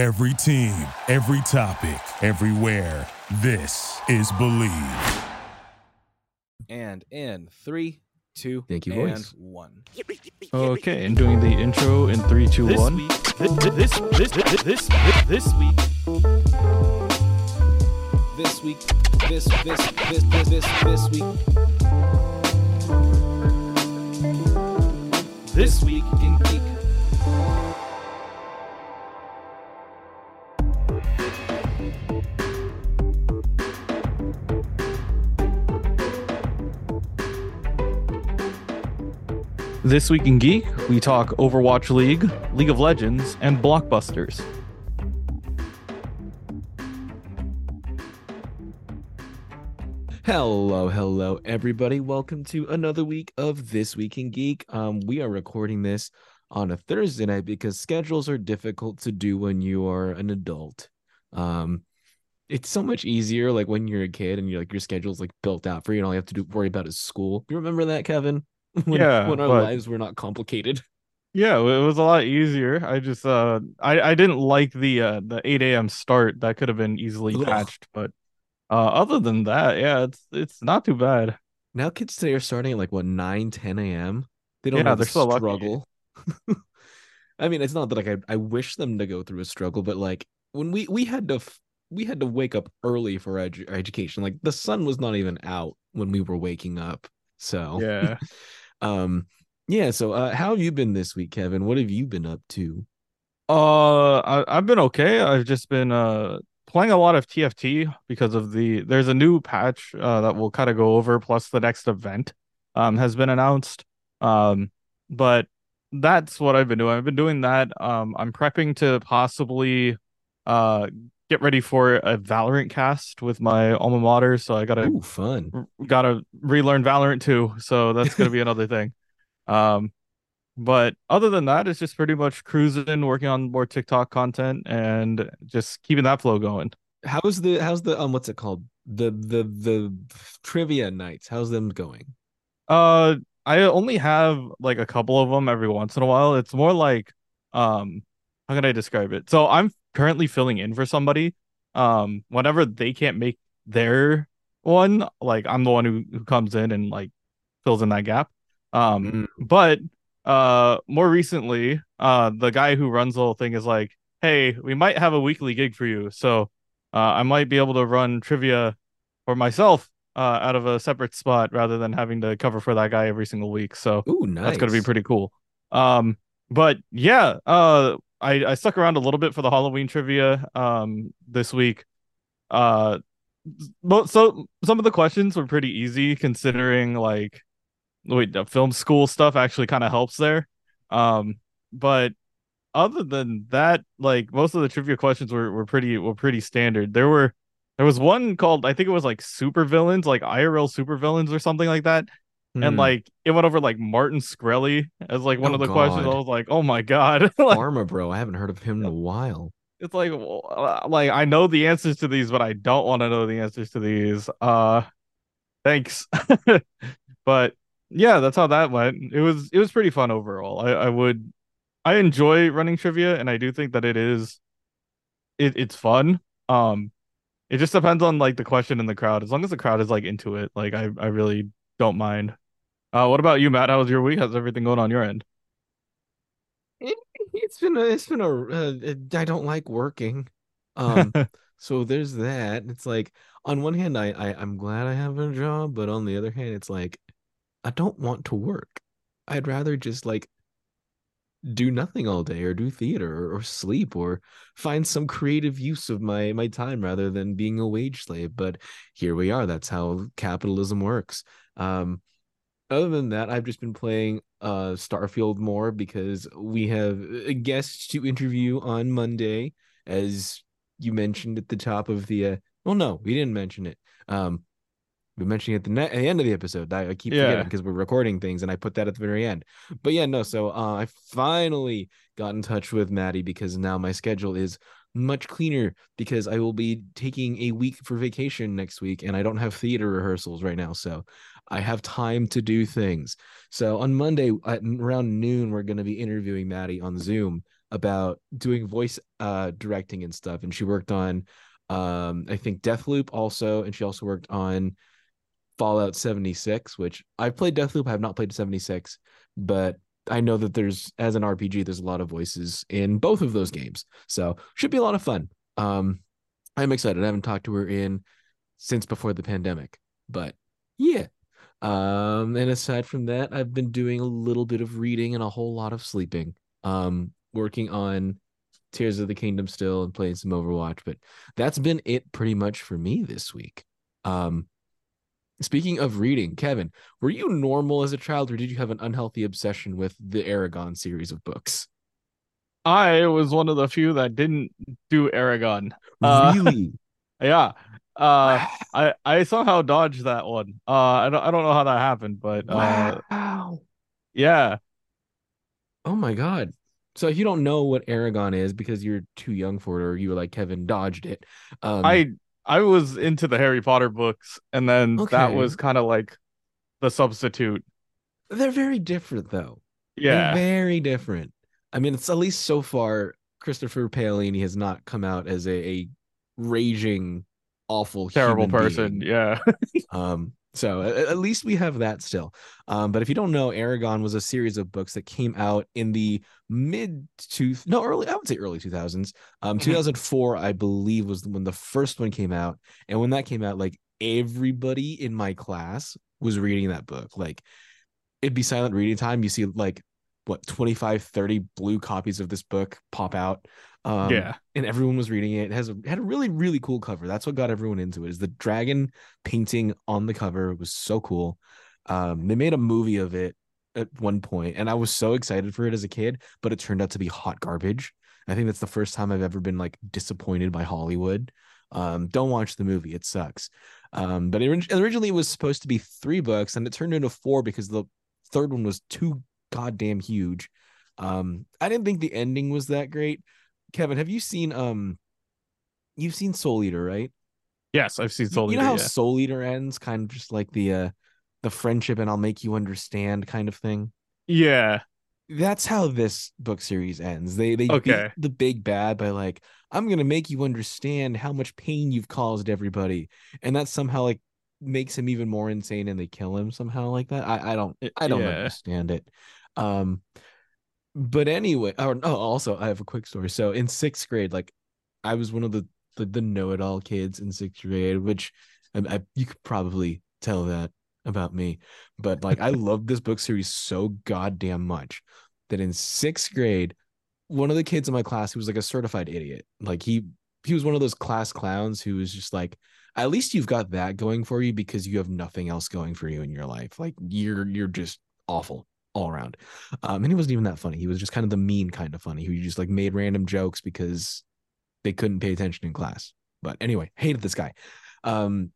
Every team, every topic, everywhere. This is Believe. And in three, two, Thank you, and voice. one. Okay, and doing the intro in three, two, This one. week, this this this this this, this week, This week, this this this this this this week, this week in This week in Geek, we talk Overwatch League, League of Legends, and blockbusters. Hello, hello, everybody. Welcome to another week of This Week in Geek. Um, we are recording this on a Thursday night because schedules are difficult to do when you are an adult. Um, it's so much easier like when you're a kid and you're like your schedule's like built out for you and all you have to do worry about is school. You remember that, Kevin? when, Yeah, when our but- lives were not complicated. Yeah, it was a lot easier. I just uh I, I didn't like the uh the 8 a.m. start. That could have been easily Ugh. patched, but uh other than that, yeah, it's it's not too bad. Now kids today are starting at like what 9, 10 a.m. They don't Yeah, they're so struggle. I mean, it's not that like I, I wish them to go through a struggle, but like when we we had to f- we had to wake up early for edu- education. Like the sun was not even out when we were waking up. So Yeah. um yeah. So uh, how have you been this week, Kevin? What have you been up to? Uh, I, I've been okay. I've just been uh playing a lot of TFT because of the there's a new patch uh that we'll kind of go over plus the next event um has been announced. Um, but that's what I've been doing. I've been doing that. Um, I'm prepping to possibly uh get ready for a Valorant cast with my alma mater, so I gotta Ooh, fun. gotta relearn Valorant too. So that's gonna be another thing. Um, but other than that, it's just pretty much cruising, working on more TikTok content, and just keeping that flow going. How's the how's the um what's it called? The the the trivia nights. How's them going? Uh, I only have like a couple of them every once in a while. It's more like, um, how can I describe it? So I'm currently filling in for somebody. Um, whenever they can't make their one, like I'm the one who, who comes in and like fills in that gap. Um, Mm. but uh, more recently, uh, the guy who runs the whole thing is like, hey, we might have a weekly gig for you, so uh, I might be able to run trivia for myself uh, out of a separate spot rather than having to cover for that guy every single week. So Ooh, nice. that's gonna be pretty cool. Um, but yeah, uh, I I stuck around a little bit for the Halloween trivia um this week. Uh, so some of the questions were pretty easy considering like wait the film school stuff actually kind of helps there. Um, but other than that, like most of the trivia questions were were pretty were pretty standard. There were there was one called I think it was like super villains, like IRL super villains or something like that and Hmm. like it went over like Martin Shkreli as like one Oh, of the questions. I was like, oh my god, like, Pharma bro. I haven't heard of him in a while. it's like uh, like I know the answers to these, but I don't want to know the answers to these. Uh, thanks, but yeah, that's how that went. It was it was pretty fun overall. I I would I enjoy running trivia, and I do think that it is it it's fun. Um, it just depends on like the question in the crowd. As long as the crowd is like into it, like I I really don't mind. Uh, what about you, Matt? How was your week? How's everything going on your end? It's been a, it's been a, uh, I don't like working. Um, so there's that. It's like on one hand, I, I I'm glad I have a job, but on the other hand, it's like I don't want to work. I'd rather just like do nothing all day or do theater or, or sleep or find some creative use of my my time rather than being a wage slave. But here we are. That's how capitalism works. Um, other than that, I've just been playing uh Starfield more because we have a guest to interview on Monday, as you mentioned at the top of the uh well no, we didn't mention it. Um we mentioned it at the, ne- at the end of the episode. I, I keep Yeah. forgetting because we're recording things and I put that at the very end. But yeah, no, so uh I finally got in touch with Maddie because now my schedule is much cleaner because I will be taking a week for vacation next week and I don't have theater rehearsals right now. So I have time to do things. So on Monday at around noon, we're going to be interviewing Maddie on Zoom. about doing voice uh directing and stuff and she worked on um I think Deathloop also and she also worked on Fallout 76 which I've played Deathloop I have not played 76 but I know that there's as an RPG there's a lot of voices in both of those games so should be a lot of fun um I'm excited I haven't talked to her in since before the pandemic but yeah um and aside from that I've been doing a little bit of reading and a whole lot of sleeping um working on Tears of the Kingdom still and playing some Overwatch, but that's been it pretty much for me this week. Um speaking of reading, Kevin, were you normal as a child or did you have an unhealthy obsession with the Eragon series of books? I was one of the few that didn't do Eragon. Uh, really? Yeah. Uh, I I somehow dodged that one. Uh, I don't I don't know how that happened, but uh, wow. yeah. Oh my god. So if you don't know what Eragon is because you're too young for it or you were like Kevin dodged it. Um I I was into the Harry Potter books, and then that was kind of like the substitute. they're very different though. Yeah, They're very different. I mean, it's at least so far Christopher Paolini has not come out as a, a raging, awful, Terrible human person. being. Yeah. Um, so at, least we have that still. Um, but if you don't know, Eragon was a series of books that came out in the mid to no early, I would say early 2000s. Um, Mhm. 2004, I believe, was when the first one came out. And when that came out, like everybody in my class was reading that book. Like it'd be silent reading time. You see like what 25, 30 blue copies of this book pop out. Um, yeah. and everyone was reading it. It has a had a really really cool cover. That's what got everyone into it. Is the dragon painting on the cover was so cool. Um, they made a movie of it at one point, and I was so excited for it as a kid, but it turned out to be hot garbage. I think that's the first time I've ever been like disappointed by Hollywood. Um, don't watch the movie; it sucks. Um, but orig- originally it was supposed to be three books, and it turned into four because the third one was too goddamn huge. Um, I didn't think the ending was that great. Kevin, have you seen um you've seen Soul Eater, right? Yes, I've seen You- Soul you know Eater, how yeah. Soul Eater ends, kind of just like the uh the friendship and I'll make you understand kind of thing. Yeah. That's how this book series ends. They they Okay. beat the big bad by like, I'm gonna make you understand how much pain you've caused everybody. And that somehow like makes him even more insane and they kill him somehow like that. I, I don't I don't yeah. understand it. Um but anyway, oh, oh also I have a quick story. So in sixth grade, like I was one of the the, the know-it-all kids in sixth grade, which I, I you could probably tell that about me. But like I loved this book series so goddamn much that in sixth grade, one of the kids in my class who was like a certified idiot, like he he was one of those class clowns who was just like, at least you've got that going for you because you have nothing else going for you in your life. Like you're you're just awful all around. Um, and he wasn't even that funny. He was just kind of the mean kind of funny who just like made random jokes because they couldn't pay attention in class. But anyway, hated this guy. Um,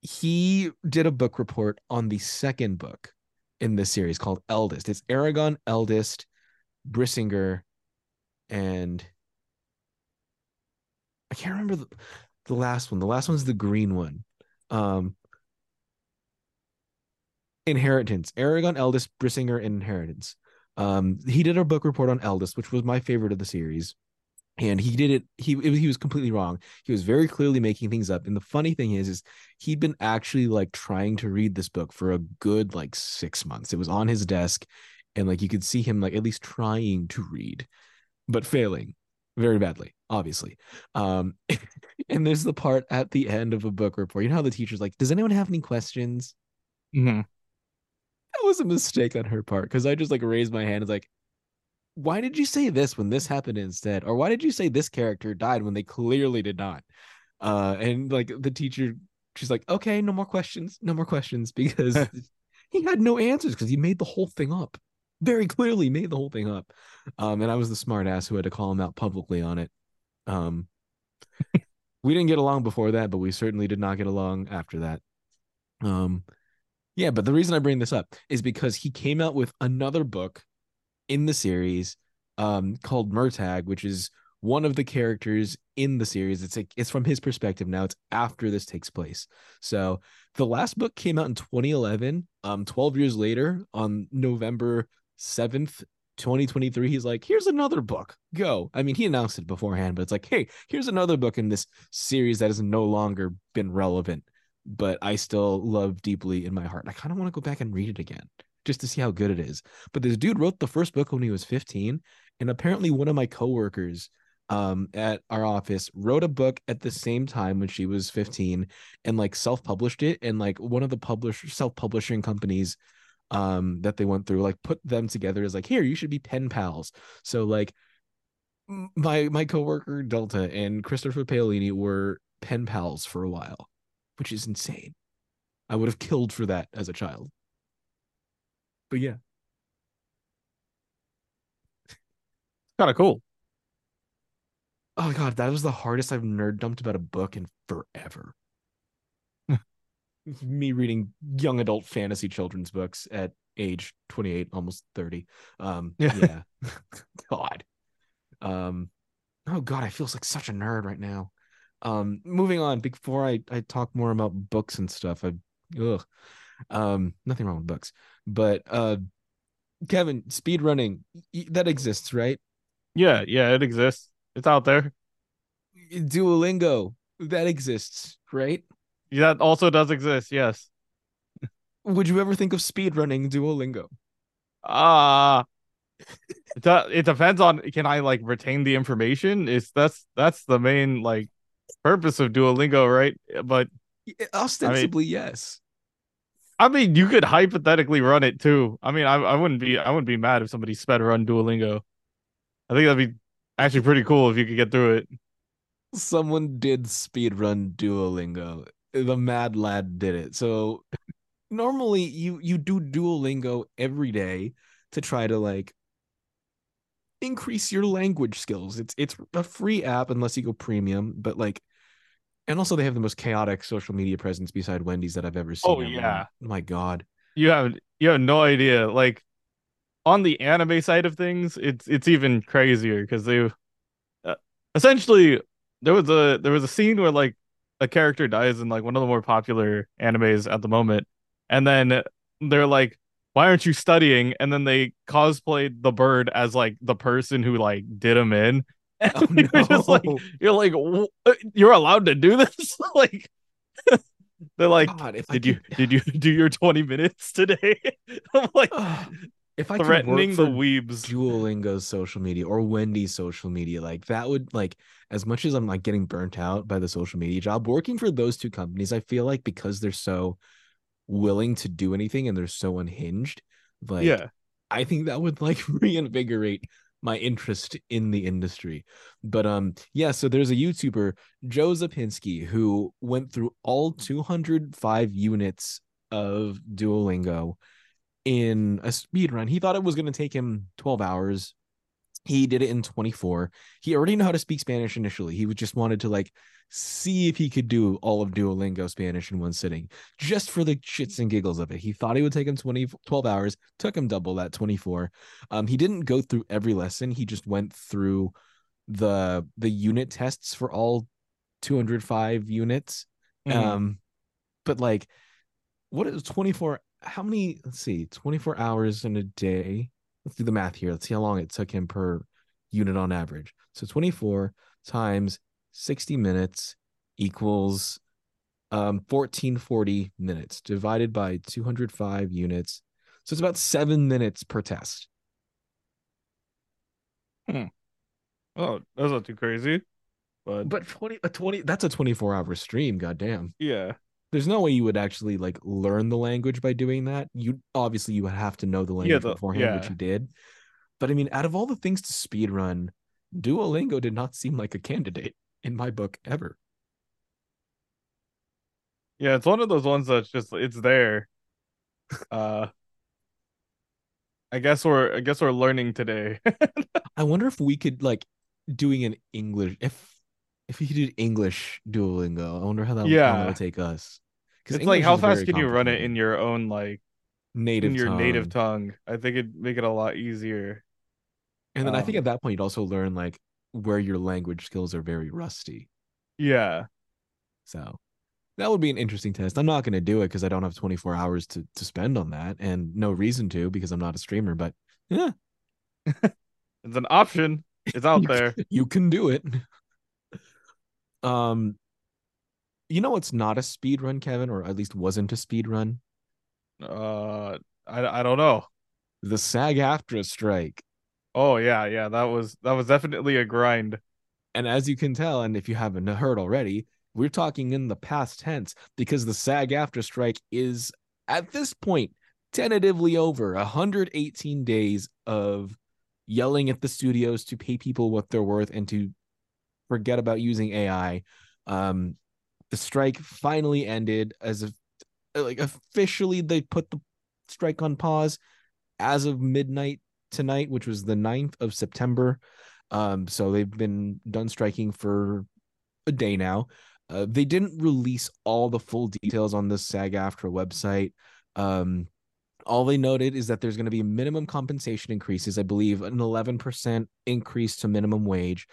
he did a book report on the second book in this series called Eldest. It's Eragon, Eldest, Brisingr, and I can't remember the, the last one. The last one's the green one. Um, Inheritance. Eragon, Eldest, Brisingr, and Inheritance. Um, he did a book report on Eldest, which was my favorite of the series. And he did it. He it- he was completely wrong. He was very clearly making things up. And the funny thing is, is he'd been actually like trying to read this book for a good like six months. It was on his desk, and like you could see him like at least trying to read, but failing very badly, obviously. Um, and there's the part at the end of a book report. You know how the teacher's like, "Does anyone have any questions?" Mhm. That was a mistake on her part because I just like raised my hand and was like, why did you say this when this happened instead? Or why did you say this character died when they clearly did not? Uh, and like the teacher, she's like, okay, no more questions, no more questions because he had no answers because he made the whole thing up. Very clearly made the whole thing up. Um, and I was the smart ass who had to call him out publicly on it. Um, we didn't get along before that, but we certainly did not get along after that. Um, yeah, but the reason I bring this up is because he came out with another book in the series um called Murtagh, which is one of the characters in the series. It's like it's from his perspective now. It's after this takes place. So the last book came out in 2011. Um, 12 years later, on November 7th, 2023 he's like here's another book go i mean he announced it beforehand but it's like hey here's another book in this series that has no longer been relevant but i still love deeply in my heart i kind of want to go back and read it again just to see how good it is. But this dude wrote the first book when he was 15 and apparently one of my coworkers um at our office wrote a book at the same time when she was 15 and like self-published it and like one of the publish self-publishing companies um that they went through like put them together as like here you should be pen pals. So like my my coworker delta and christopher paolini were pen pals for a while which is insane. I would have killed for that as a child. But yeah. Kind of cool. oh god that was the hardest i've nerd dumped about a book in forever. Me reading young adult fantasy children's books at age 28 almost 30 um Yeah. yeah, god. Um oh god i feel like such a nerd right now um moving on before i i talk more about books and stuff i ugh um nothing wrong with books but uh kevin speed running that exists right Yeah, yeah, it exists. It's out there. duolingo that exists right Yeah, that also does exist. Yes. would you ever think of speed running duolingo Ah. it, it depends on can I like retain the information? Is that's that's the main like purpose of Duolingo, right? But ostensibly yes I mean, you could hypothetically run it too. I mean, I I wouldn't be I wouldn't be mad if somebody sped run Duolingo. I think that'd be actually pretty cool if you could get through it. someone did speedrun Duolingo. The mad lad did it. So normally you you do Duolingo every day to try to like increase your language skills. It's it's a free app unless you go premium, but like and also they have the most chaotic social media presence beside Wendy's that I've ever seen. Oh, everyone. yeah. My god. You have you have no idea. Like on the anime side of things, it's it's even crazier because they uh, essentially there was a there was a scene where like a character dies in like one of the more popular animes at the moment, and then they're like, "Why aren't you studying?" And then they cosplayed the bird as like the person who like did him in. And Oh, you're just like you're like uh, you're allowed to do this like they're like God, did you did you do your 20 minutes today i'm like if I threatening the weebs Duolingo's social media or Wendy's social media. Like that would like as much as I'm like getting burnt out by the social media job, working for those two companies, I feel like because they're so willing to do anything and they're so unhinged, like yeah I think that would like reinvigorate my interest in the industry. But um yeah, so there's a YouTuber, Joe Zapinski, who went through all 205 units of Duolingo in a speed run. He thought it was going to take him 12 hours. He did it in 24. He already knew how to speak Spanish initially. He just wanted to like see if he could do all of Duolingo Spanish in one sitting, just for the shits and giggles of it. He thought it would take him 20, 12 hours, took him double that 24. Um, he didn't go through every lesson. He just went through the the unit tests for all 205 units. Mhm. Um, but like, what is 24? How many? Let's see, 24 hours in a day. Let's do the math here. Let's see how long it took him per unit on average. So 24 times 60 minutes equals um 1440 minutes divided by 205 units. So it's about seven minutes per test. Hmm. oh that's not too crazy but, But 20 a 20 that's a 24 hour stream, goddamn. yeah there's no way you would actually like learn the language by doing that. You obviously you would have to know the language the- beforehand, which you did. But I mean, out of all the things to speed run, Duolingo did not seem like a candidate in my book ever. yeah it's one of those ones that's just it's there uh i guess we're i guess we're learning today I wonder if we could like doing an English if if we did English Duolingo. I wonder how that, how that Yeah. would take us. It's English like how fast can you run it in your own like native in your tongue. native tongue i think it'd make it a lot easier And then I think Um, at that point you'd also learn like where your language skills are very rusty. yeah So that would be an interesting test. I'm not going to do it because I don't have 24 hours to to spend on that, and no reason to because I'm not a streamer. But yeah, It's an option. It's out You- there. You can do it. Um, you know what's not a speed run, Kevin, or at least wasn't a speed run? Uh, I I don't know. The SAG-AFTRA strike. Oh yeah, yeah. That was that was definitely a grind. And as you can tell, and if you haven't heard already, we're talking in the past tense because the SAG-AFTRA strike is at this point tentatively over 118 days of yelling at the studios to pay people what they're worth and to forget about using AI. Um, the strike finally ended as of like officially they put the strike on pause as of midnight tonight, which was the 9th of September. Um, so they've been done striking for a day now. Uh, they didn't release all the full details on the SAG-AFTRA website. Um, all they noted is that there's going to be minimum compensation increases. I believe an 11% increase to minimum wage.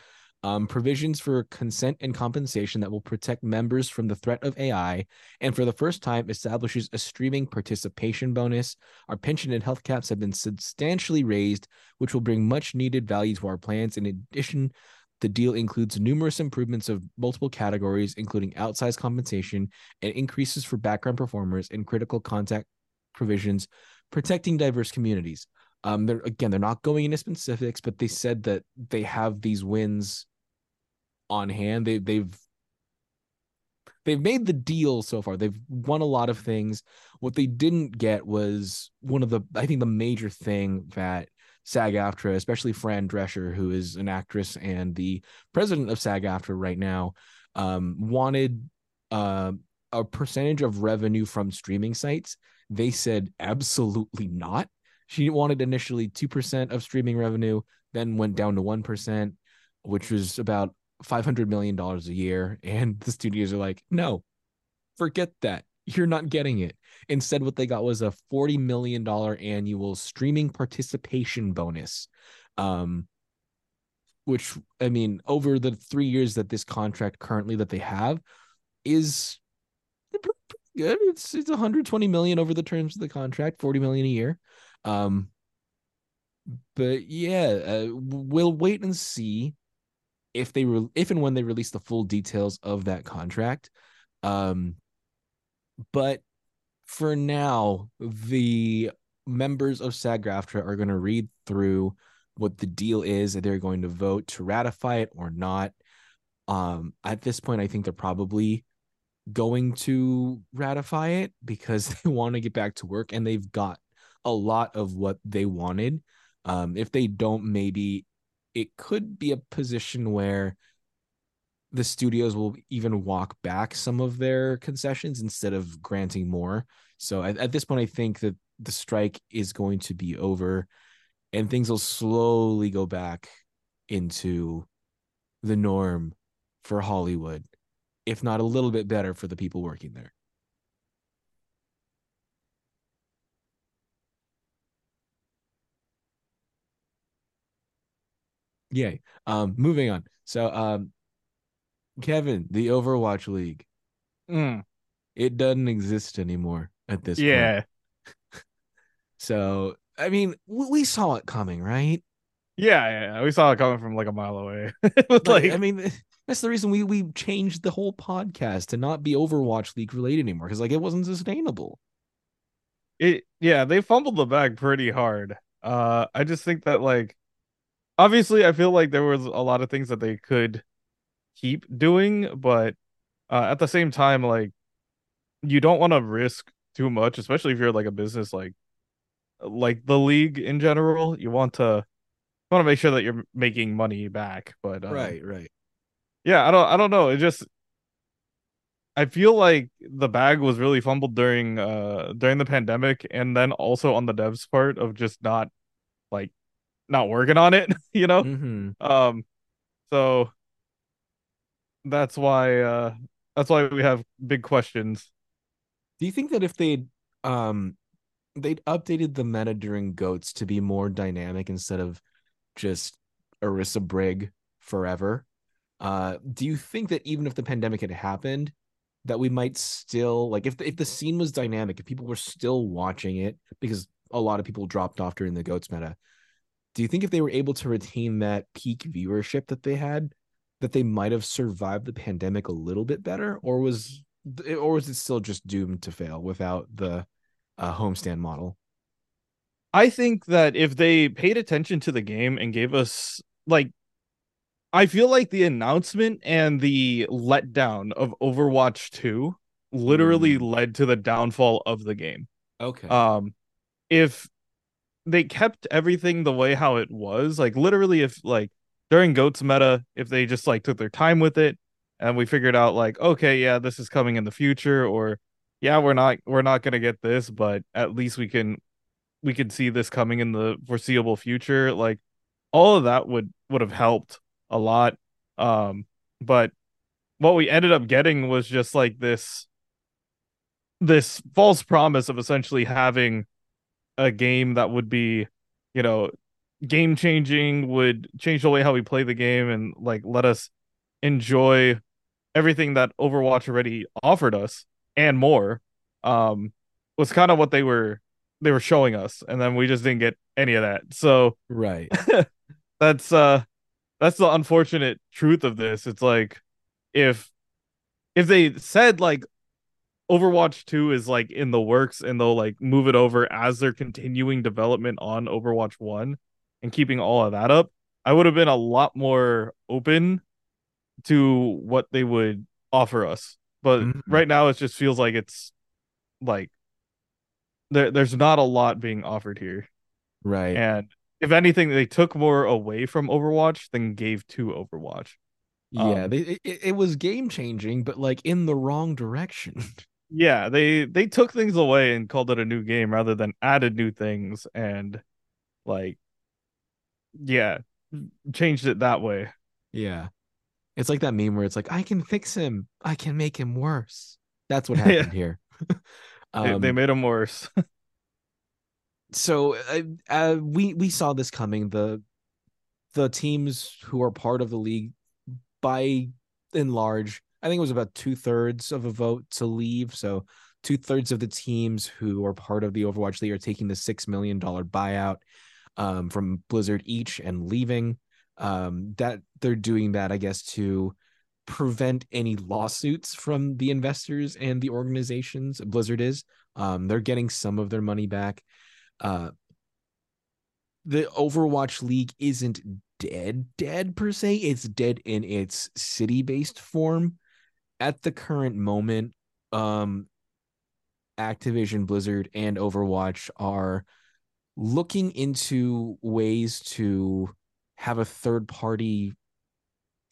Um, provisions for consent and compensation that will protect members from the threat of AI, and for the first time establishes a streaming participation bonus. Our pension and health caps have been substantially raised, which will bring much needed value to our plans. In addition, the deal includes numerous improvements of multiple categories, including outsized compensation and increases for background performers and critical contact provisions, protecting diverse communities. Um, they're again, they're not going into specifics, but they said that they have these wins on hand. They they've they've made the deal so far. They've won a lot of things. What they didn't get was one of the I think the major thing that SAG AFTRA, especially Fran Drescher, who is an actress and the president of SAG AFTRA right now, um, wanted uh, a percentage of revenue from streaming sites. They said absolutely not. She wanted initially 2% of streaming revenue, then went down to 1%, which was about $500 million a year. And the studios are like, no, forget that. You're not getting it. Instead, what they got was a $40 million annual streaming participation bonus. Um, which I mean, over the three years that this contract currently that they have is good. It's it's 120 million over the terms of the contract, 40 million a year. Um, but yeah, uh, we'll wait and see if they re- if and when they release the full details of that contract. Um, but for now, the members of SAG-AFTRA are going to read through what the deal is. They're going to vote to ratify it or not. Um, at this point, I think they're probably going to ratify it because they want to get back to work and they've got a lot of what they wanted. Um, if they don't, maybe it could be a position where the studios will even walk back some of their concessions instead of granting more. So at, at this point, I think that the strike is going to be over and things will slowly go back into the norm for Hollywood, if not a little bit better for the people working there. Yay. Um, moving on. So, um, Kevin, the Overwatch League, Mm, it doesn't exist anymore at this point. yeah, So, I mean, we, we saw it coming, right? yeah, yeah. We saw it coming from like a mile away. Like, like, I mean, that's the reason we we changed the whole podcast to not be Overwatch League related anymore because like it wasn't sustainable. it yeah they fumbled the bag pretty hard uh i just think that like obviously i feel like there was a lot of things that they could keep doing but uh at the same time like you don't want to risk too much especially if you're like a business like like the league in general you want to want to make sure that you're making money back but um, right. yeah i don't i don't know it just I feel like the bag was really fumbled during uh during the pandemic and then also on the devs part of just not like not working on it, you know? hmm Um so that's why uh that's why we have big questions. Do you think that if they'd um they'd updated the meta during goats to be more dynamic instead of just Arissa Brig forever? Uh, do you think that even if the pandemic had happened, that we might still like if the, if the scene was dynamic, if people were still watching it because a lot of people dropped off during the goats meta, do you think if they were able to retain that peak viewership that they had, that they might have survived the pandemic a little bit better, or was or was it still just doomed to fail without the uh, homestand model? I think that if they paid attention to the game and gave us like I feel like the announcement and the letdown of Overwatch 2 literally Mm. led to the downfall of the game. Okay. Um if they kept everything the way how it was, like literally if like during Goats meta, if they just like took their time with it and we figured out like, okay, yeah, this is coming in the future, or yeah, we're not we're not gonna get this, but at least we can we could see this coming in the foreseeable future. Like all of that would would have helped a lot. Um, but what we ended up getting was just like this this false promise of essentially having a game that would be, you know, game changing, would change the way how we play the game and like let us enjoy everything that Overwatch already offered us and more. Um was kind of what they were they were showing us and then we just didn't get any of that. So right. that's uh that's the unfortunate truth of this. It's like if if they said like Overwatch 2 is like in the works and they'll like move it over as they're continuing development on Overwatch 1 and keeping all of that up, I would have been a lot more open to what they would offer us. But Mhm. right now it just feels like it's like there there's not a lot being offered here. Right. And if anything, they took more away from Overwatch than gave to Overwatch. yeah, um, they, it, it was game changing, but like in the wrong direction. Yeah, they they took things away and called it a new game rather than added new things and like yeah, changed it that way. yeah. It's like that meme where it's like, I can fix him. I can make him worse. That's what Yeah. happened here. They, they Um, made him worse. so uh, uh, we we saw this coming. The the teams who are part of the league, by and large, I think it was about two thirds of a vote to leave. So two thirds of the teams who are part of the Overwatch League are taking the six million dollar buyout um, from Blizzard each and leaving. Um, that they're doing that, I guess, to prevent any lawsuits from the investors and the organizations. Blizzard is. Um, they're getting some of their money back. Uh, the Overwatch League isn't dead, dead per se. It's dead in its city based form. At the current moment, um, Activision, Blizzard, and Overwatch are looking into ways to have a third party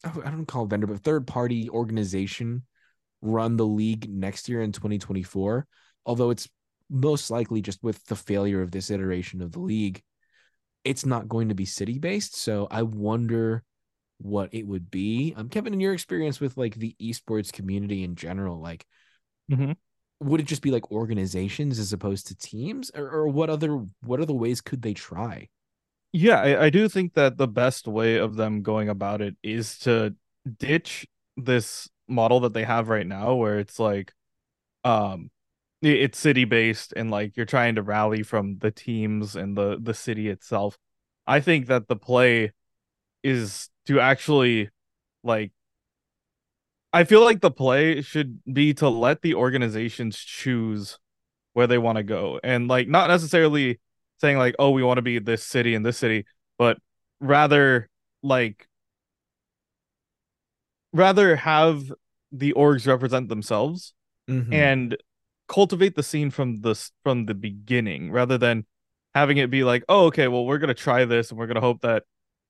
I don't call vendor, but third party organization run the league next year in 2024. Although it's most likely just with the failure of this iteration of the league, it's not going to be city based. So I wonder what it would be. Um, Kevin, in your experience with like the esports community in general, like Mhm. would it just be like organizations as opposed to teams, or, or what other what other ways could they try? Yeah, I, I do think that the best way of them going about it is to ditch this model that they have right now where it's like um it's city based and like you're trying to rally from the teams and the the city itself. I think that the play is to actually like I feel like the play should be to let the organizations choose where they want to go and like not necessarily saying like oh we want to be this city and this city but rather like rather have the orgs represent themselves Mhm. and cultivate the scene from this from the beginning rather than having it be like oh okay well we're going to try this and we're going to hope that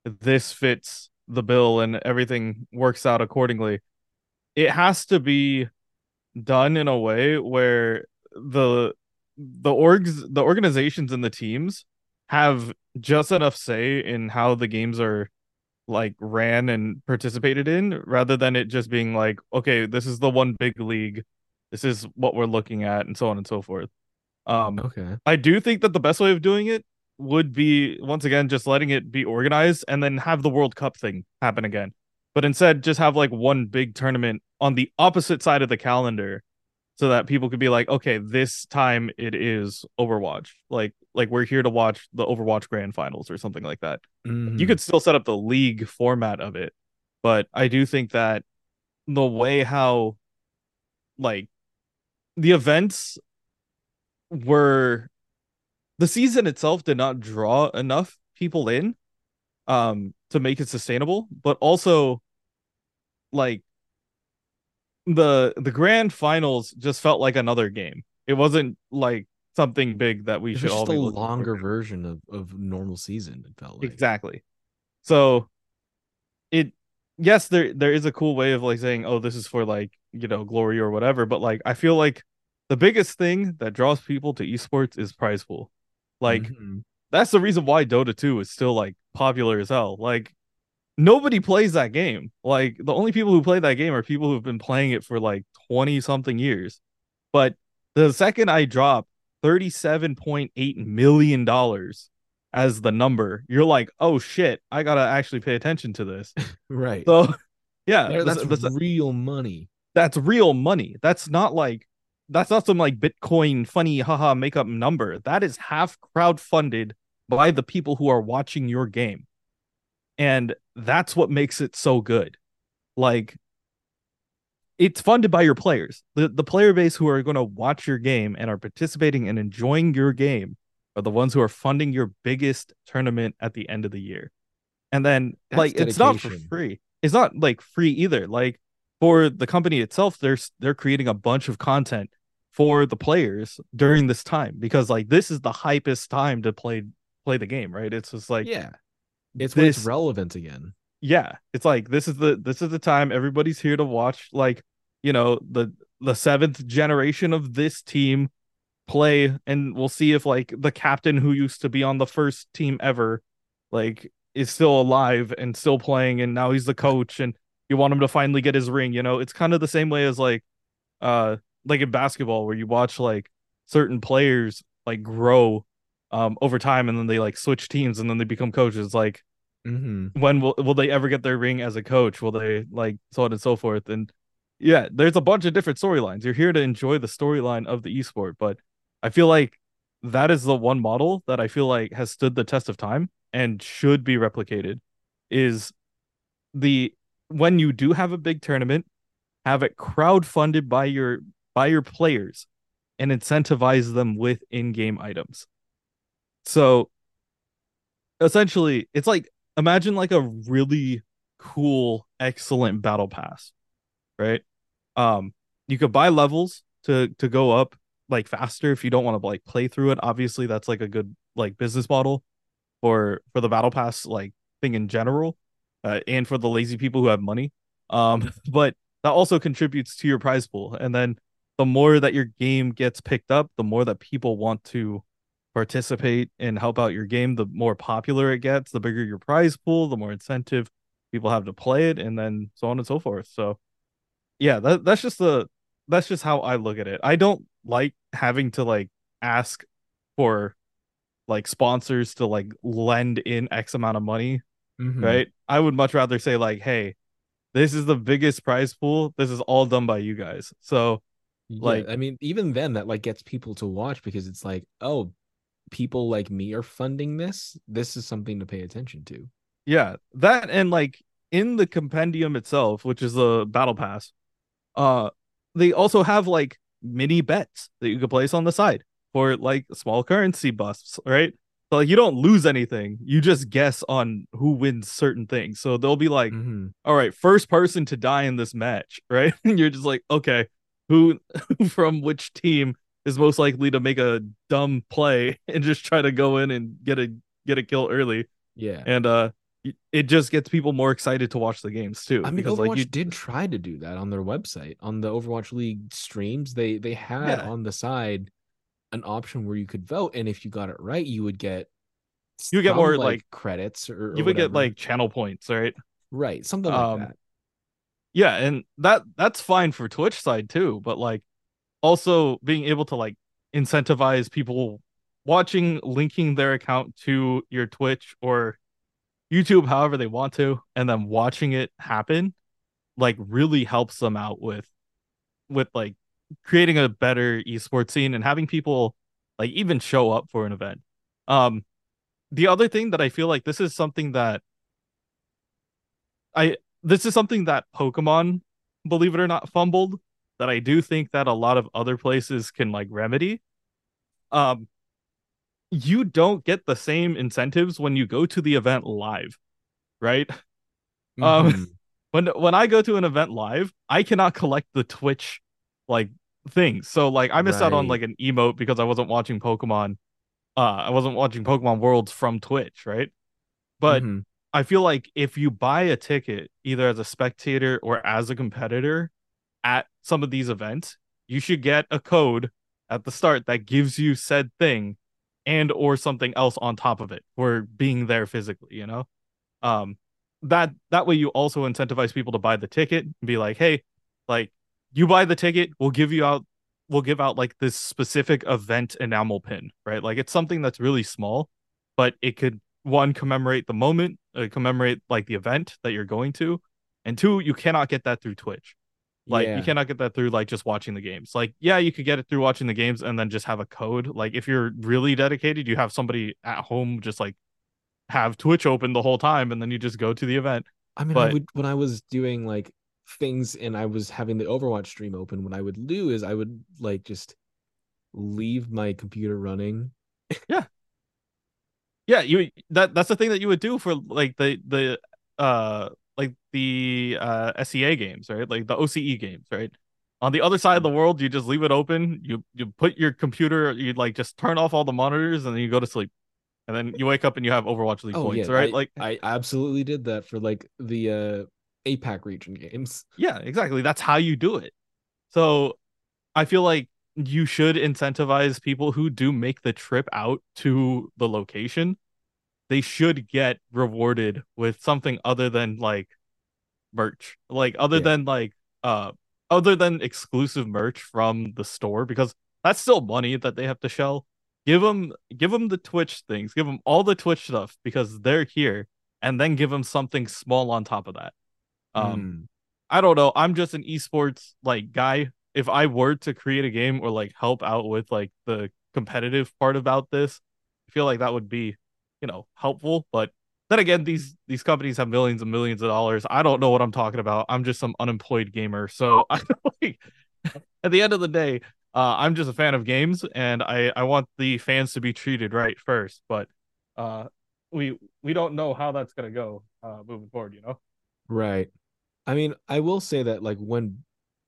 this fits the bill and everything works out accordingly it has to be done in a way where the the orgs the organizations and the teams have just enough say in how the games are like ran and participated in rather than it just being like okay this is the one big league this is what we're looking at and so on and so forth um okay. I do think that the best way of doing it would be once again just letting it be organized and then have the World Cup thing happen again. But instead just have like one big tournament on the opposite side of the calendar so that people could be like, okay, this time it is Overwatch. Like like we're here to watch the Overwatch Grand Finals or something like that. You Mhm. could still set up the league format of it, but I do think that the way how like the events were the season itself did not draw enough people in um to make it sustainable, but also like the the grand finals just felt like another game. It wasn't like something big that we It should all just a be looking longer to. version of, of normal season. It felt like Exactly. So it yes, there there is a cool way of like saying, oh, this is for like, you know, glory or whatever, but like I feel like the biggest thing that draws people to esports is prize pool. Like Mhm. that's the reason why Dota 2 is still like popular as hell. Like nobody plays that game. Like the only people who play that game are people who've been playing it for like 20 something years. But the second I drop 37.8 million dollars as the number, you're like, "Oh shit, I got to actually pay attention to this." right. So, yeah, There- that's, that's, real money. that's real money. That's not like that's not some like Bitcoin funny haha make up number. That is half crowdfunded by the people who are watching your game. And that's what makes it so good. Like it's funded by your players. The the player base who are going to watch your game and are participating and enjoying your game are the ones who are funding your biggest tournament at the end of the year. And then That's like it's not for free. It's not like free either. Like for the company itself, they're they're creating a bunch of content for the players during this time because like this is the hypest time to play play the game, right? It's just like yeah. It's when it's relevant again. yeah it's like this is the this is the time everybody's here to watch like you know the the seventh generation of this team play and we'll see if like the captain who used to be on the first team ever like is still alive and still playing and now he's the coach and you want him to finally get his ring you know it's kind of the same way as like uh like in basketball where you watch like certain players like grow um over time and then they like switch teams and then they become coaches like Mm-hmm. when will will they ever get their ring as a coach? Will they like so on and so forth? And yeah, there's a bunch of different storylines. You're here to enjoy the storyline of the esport, but I feel like that is the one model that I feel like has stood the test of time and should be replicated. Is the when you do have a big tournament, have it crowd funded by your by your players and incentivize them with in-game items. So essentially, it's like imagine like a really cool, excellent battle pass, right? Um, you could buy levels to to go up like faster if you don't want to like play through it. Obviously, that's like a good like business model for for the battle pass like thing in general, uh, and for the lazy people who have money. Um, but that also contributes to your prize pool, and then the more that your game gets picked up, the more that people want to participate and help out your game, the more popular it gets, the bigger your prize pool, the more incentive people have to play it, and then so on and so forth. So yeah, that that's just the that's just how I look at it. I don't like having to like ask for like sponsors to like lend in X amount of money, Mhm. right? I would much rather say like, hey, this is the biggest prize pool. This is all done by you guys. So Yeah, Like- I mean, even then, that like gets people to watch because it's like, oh, people like me are funding this. This is something to pay attention to. Yeah, that and like in the compendium itself, which is the battle pass, uh they also have like mini bets that you could place on the side for like small currency busts, right? So like you don't lose anything. You just guess on who wins certain things. So they'll be like, Mhm. all right, first person to die in this match, right? And you're just like, okay, who from which team is most likely to make a dumb play and just try to go in and get a get a kill early Yeah. and uh it just gets people more excited to watch the games too I mean, because Overwatch like you did try to do that on their website on the Overwatch League streams. They they had Yeah. on the side an option where you could vote, and if you got it right, you would get You would get more, like- credits or, or you would get like channel points right right something like um, that. Yeah and that that's fine for twitch side too but like also being able to like incentivize people watching linking their account to your twitch or youtube however they want to and then watching it happen like really helps them out with with like creating a better esports scene and having people like even show up for an event. Um, the other thing that I feel like this is something that I this is something that Pokemon, believe it or not, fumbled that I do think that a lot of other places can like remedy. Um, you don't get the same incentives when you go to the event live, right? Um, Mhm. when when I go to an event live, I cannot collect the Twitch like things. So like I missed out on like an emote because I wasn't watching Pokemon. Uh, I wasn't watching Pokemon Worlds from Twitch, right? But Mhm. I feel like if you buy a ticket either as a spectator or as a competitor at some of these events, you should get a code at the start that gives you said thing and or something else on top of it for being there physically, you know? Um that that way you also incentivize people to buy the ticket and be like, "Hey, like you buy the ticket, we'll give you out we'll give out like this specific event enamel pin, right? Like it's something that's really small, but it could one commemorate the moment, uh, commemorate like the event that you're going to, and two, you cannot get that through Twitch. Like yeah. you cannot get that through like just watching the games. Like yeah, you could get it through watching the games and then just have a code. Like if you're really dedicated, you have somebody at home just like have Twitch open the whole time and then you just go to the event. I mean, But- I would when I was doing like things and I was having the Overwatch stream open. What I would do is I would like just leave my computer running. Yeah, you that that's the thing that you would do for like the the uh like the uh SEA games, right? Like the OCE games, right? On the other side of the world, you just leave it open. You you put your computer, you like just turn off all the monitors and then you go to sleep. And then you wake up and you have Overwatch League Oh points, yeah, right? I, like I absolutely did that for like the uh APAC region games. Yeah, exactly. That's how you do it. So I feel like you should incentivize people who do make the trip out to the location. They should get rewarded with something other than like merch. Like other Yeah. than like uh other than exclusive merch from the store because that's still money that they have to shell. Give them give them the Twitch things. Give them all the Twitch stuff because they're here and then give them something small on top of that. Um Mm. I don't know. I'm just an esports like guy. If I were to create a game or like help out with like the competitive part about this, I feel like that would be, you know, helpful. But then again, these these companies have millions and millions of dollars. I don't know what I'm talking about. I'm just some unemployed gamer. So I like at the end of the day, uh, I'm just a fan of games and I I want the fans to be treated right first. But uh, we we don't know how that's gonna go uh moving forward. You know. Right. I mean, I will say that like when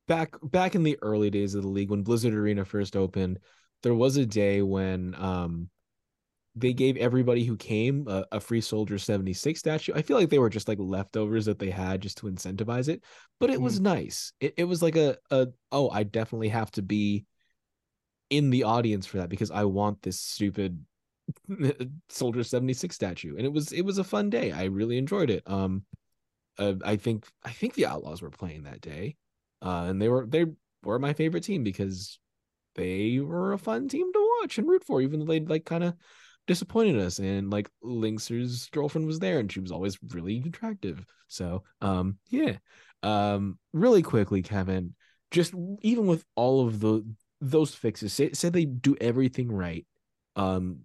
back back in the early days of the league, when Blizzard Arena first opened, there was a day when um they gave everybody who came a, a free Soldier 76 statue. I feel like they were just like leftovers that they had just to incentivize it, but it was nice. It it was like a a oh, I definitely have to be in the audience for that because I want this stupid Soldier 76 statue. And it was it was a fun day. I really enjoyed it. Um uh, I think I think the Outlaws were playing that day, uh, and they were they were my favorite team because they were a fun team to watch and root for, even though they like kind of disappointed us. And like Linkzr's girlfriend was there, and she was always really attractive. So um yeah, um really quickly, Kevin, just even with all of the those fixes, say say they do everything right, um,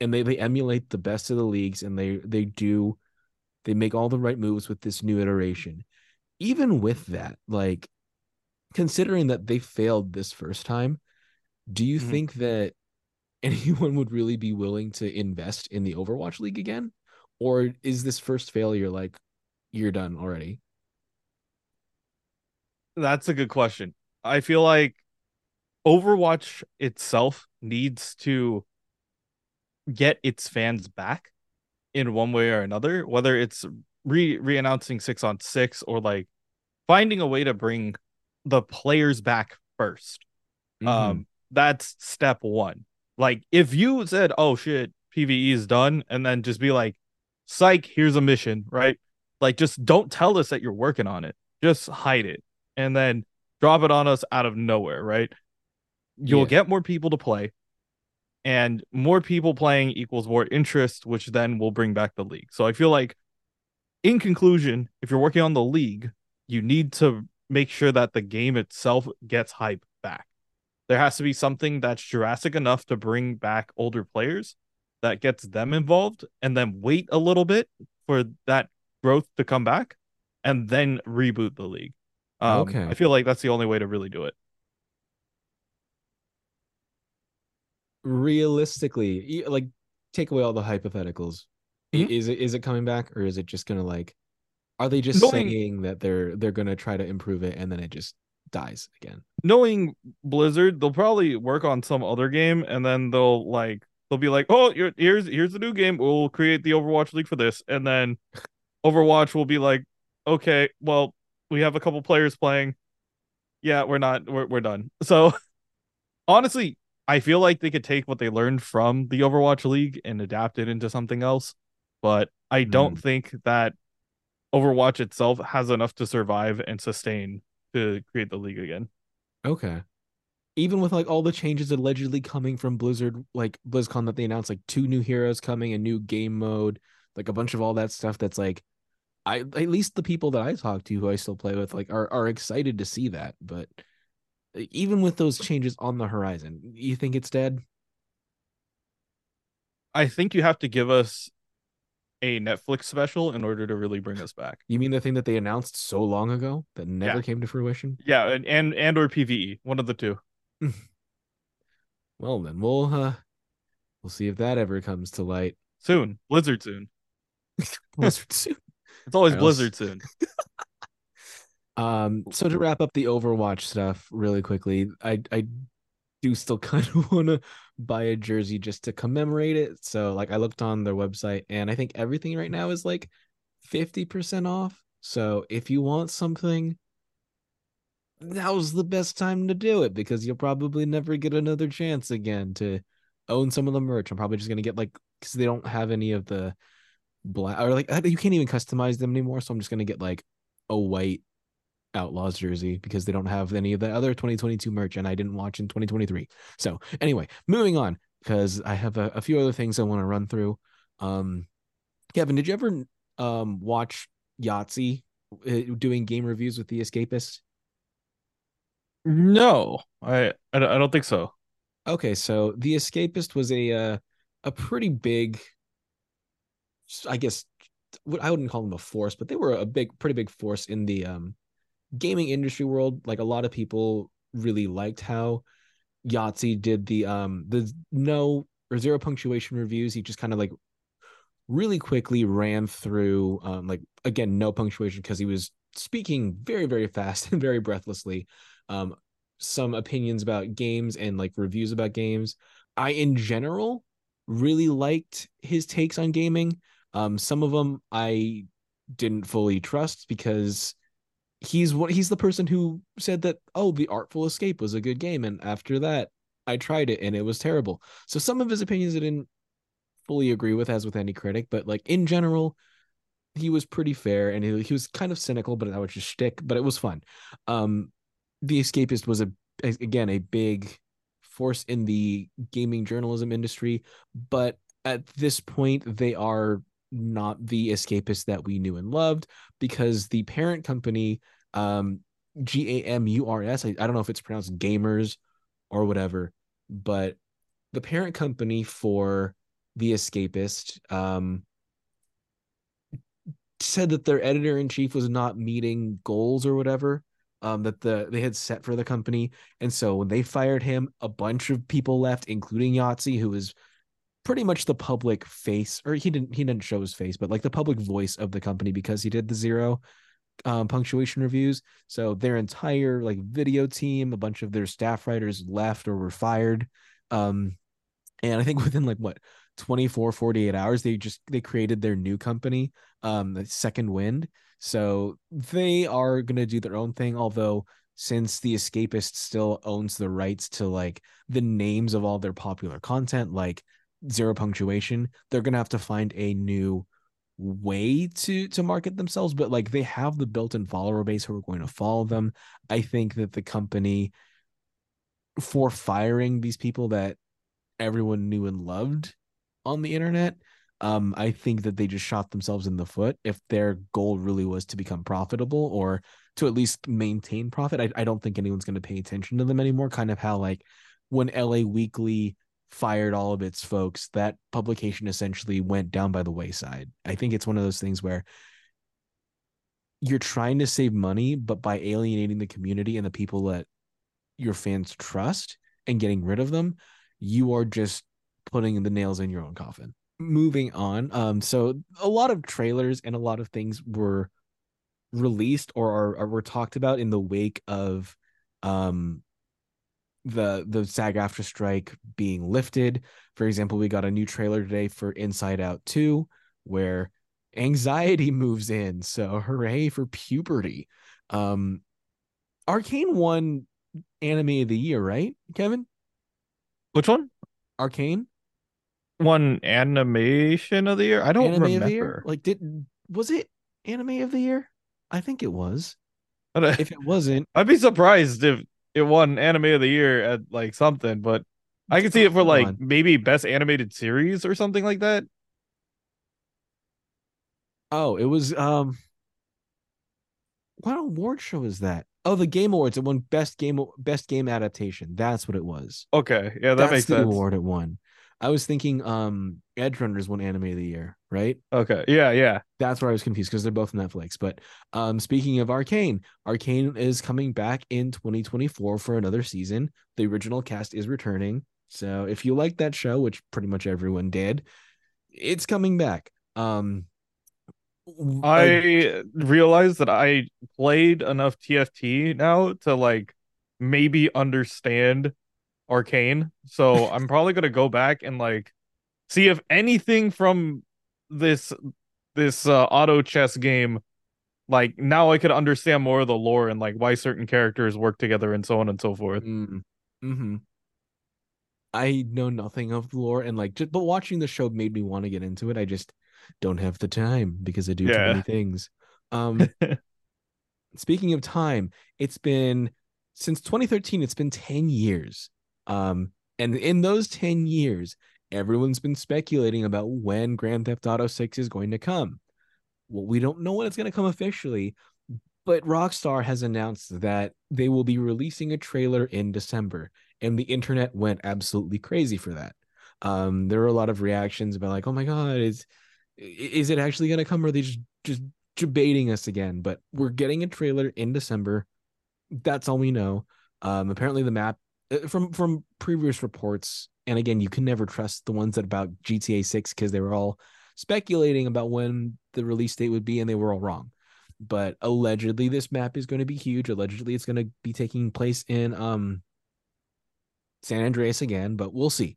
and they they emulate the best of the leagues, and they they do they make all the right moves with this new iteration. Even with that, like considering that they failed this first time, do you Mhm. think that anyone would really be willing to invest in the Overwatch League again? Or is this first failure like you're done already? That's a good question. I feel like Overwatch itself needs to get its fans back in one way or another, whether it's re re-announcing six on six or like finding a way to bring the players back 1st Mm-hmm. Um, that's step one. Like if you said, "Oh shit, PVE is done," and then just be like, "Psych, here's a mission," right? Like just don't tell us that you're working on it. Just hide it, and then drop it on us out of nowhere, right? You'll Yeah. get more people to play, and more people playing equals more interest, which then will bring back the league. So I feel like, in conclusion, if you're working on the league, you need to make sure that the game itself gets hype back. There has to be something that's Jurassic enough to bring back older players that gets them involved and then wait a little bit for that growth to come back and then reboot the league. Um, Okay. I feel like that's the only way to really do it. realistically like take away all the hypotheticals I- Mhm. is it is it coming back or is it just gonna like are they just Knowing- saying that they're they're gonna try to improve it and then it just dies again Knowing Blizzard, they'll probably work on some other game and then they'll like they'll be like, "Oh, you're, here's here's the new game. We'll create the Overwatch League for this." And then Overwatch will be like, "Okay, well, we have a couple players playing. Yeah, we're not we're we're done." So honestly, I feel like they could take what they learned from the Overwatch League and adapt it into something else, but I don't hmm. think that Overwatch itself has enough to survive and sustain to create the league again. okay even with like all the changes allegedly coming from blizzard like blizzcon that they announced like two new heroes coming a new game mode like a bunch of all that stuff that's like i at least the people that i talk to who i still play with like are, are excited to see that but even with those changes on the horizon you think it's dead I think you have to give us a Netflix special in order to really bring us back. You mean the thing that they announced so long ago that never Yeah. came to fruition? Yeah, and and, and or PVE, one of the two. Well, then we'll uh we'll see if that ever comes to light. Soon, Blizzard soon. Blizzard soon. It's always Blizzard soon. Um, so to wrap up the Overwatch stuff really quickly, I I do still kind of want to buy a jersey just to commemorate it. So like I looked on their website and I think everything right now is like 50% off. So if you want something, now's the best time to do it because you'll probably never get another chance again to own some of the merch. I'm probably just gonna get like because they don't have any of the black or like uh, you can't even customize them anymore. So I'm just gonna get like a white Outlaws jersey because they don't have any of the other 2022 merch and I didn't watch in 2023. So anyway, moving on because I have a, a few other things I want to run through. Um, Kevin, did you ever um watch Yahtzee uh, doing game reviews with the Escapist? No, I I don't, I don't think so. Okay, so the Escapist was a uh, a pretty big, I guess, what I wouldn't call them a force, but they were a big, pretty big force in the um gaming industry world. Like a lot of people really liked how Yahtzee did the um the no or zero punctuation reviews. He just kind of like really quickly ran through um like again no punctuation because he was speaking very very fast and very breathlessly um some opinions about games and like reviews about games i in general really liked his takes on gaming um some of them i didn't fully trust because he's what he's the person who said that oh the artful escape was a good game. And after that i tried it and it was terrible. So some of his opinions i didn't fully agree with as with any critic but like in general he was pretty fair and he, he was kind of cynical but that was just shtick but it was fun. Um the escapist was a again a big force in the gaming journalism industry but at this point they are not the escapist that we knew and loved because the parent company um g-a-m-u-r-s I, I don't know if it's pronounced gamers or whatever but the parent company for the escapist um said that their editor in chief was not meeting goals or whatever um that the they had set for the company. And so when they fired him a bunch of people left including Yahtzee who was pretty much the public face or he didn't he didn't show his face but like the public voice of the company because he did the zero um, punctuation reviews. So their entire like video team a bunch of their staff writers left or were fired um and i think within like what 24 48 hours they just they created their new company um the second wind. So they are going to do their own thing although since the escapist still owns the rights to like the names of all their popular content like zero punctuation they're going to have to find a new way to to market themselves but like they have the built-in follower base who are going to follow them i think that the company for firing these people that everyone knew and loved on the internet um i think that they just shot themselves in the foot if their goal really was to become profitable or to at least maintain profit. I, I don't think anyone's going to pay attention to them anymore. Kind of how like when LA Weekly fired all of its folks, that publication essentially went down by the wayside. I think it's one of those things where you're trying to save money, but by alienating the community and the people that your fans trust and getting rid of them, you are just putting the nails in your own coffin. Moving on. Um, so a lot of trailers and a lot of things were released or are, are were talked about in the wake of um the the SAG-AFTRA strike being lifted. For example, we got a new trailer today for Inside Out 2 where anxiety moves in. So hooray for puberty. Um Arcane won anime of the year, right? Kevin? Which one? Arcane? One animation of the year? I don't anime remember. of the year? Like did was it anime of the year? I think it was. But, If it wasn't, I'd be surprised if it won anime of the year at like something, but I can see it for like maybe best animated series or something like that. oh, it was um what award show is that? Oh, the Game Awards. It won best game best game adaptation. That's what it was. Okay, yeah, that That's makes the sense. award it won. I was thinking um Edgerunners won anime of the year, right? Okay, yeah, yeah. That's where I was confused because they're both Netflix. But um speaking of Arcane, Arcane is coming back in 2024 for another season. The original cast is returning. So if you like that show, which pretty much everyone did, it's coming back. Um uh, I realized that I played enough TFT now to like maybe understand Arcane. So I'm probably gonna go back and like see if anything from this this uh, auto chess game like now I could understand more of the lore and like why certain characters work together and so on and so forth. Mm, hmm I know nothing of the lore and like just but watching the show made me want to get into it. I just don't have the time because I do too many things. Um speaking of time, it's been since 2013, it's been 10 years. Um, and in those 10 years, everyone's been speculating about when Grand Theft Auto 6 is going to come. Well, we don't know when it's going to come officially, but Rockstar has announced that they will be releasing a trailer in December, and the internet went absolutely crazy for that. Um, there were a lot of reactions about like, "Oh my god, is is it actually going to come, or are they just just debating us again?" But we're getting a trailer in December. That's all we know. Um, apparently the map from from previous reports, and again, you can never trust the ones that about GTA 6 because they were all speculating about when the release date would be, and they were all wrong. But allegedly, this map is going to be huge. Allegedly, it's going to be taking place in um San Andreas again, but we'll see.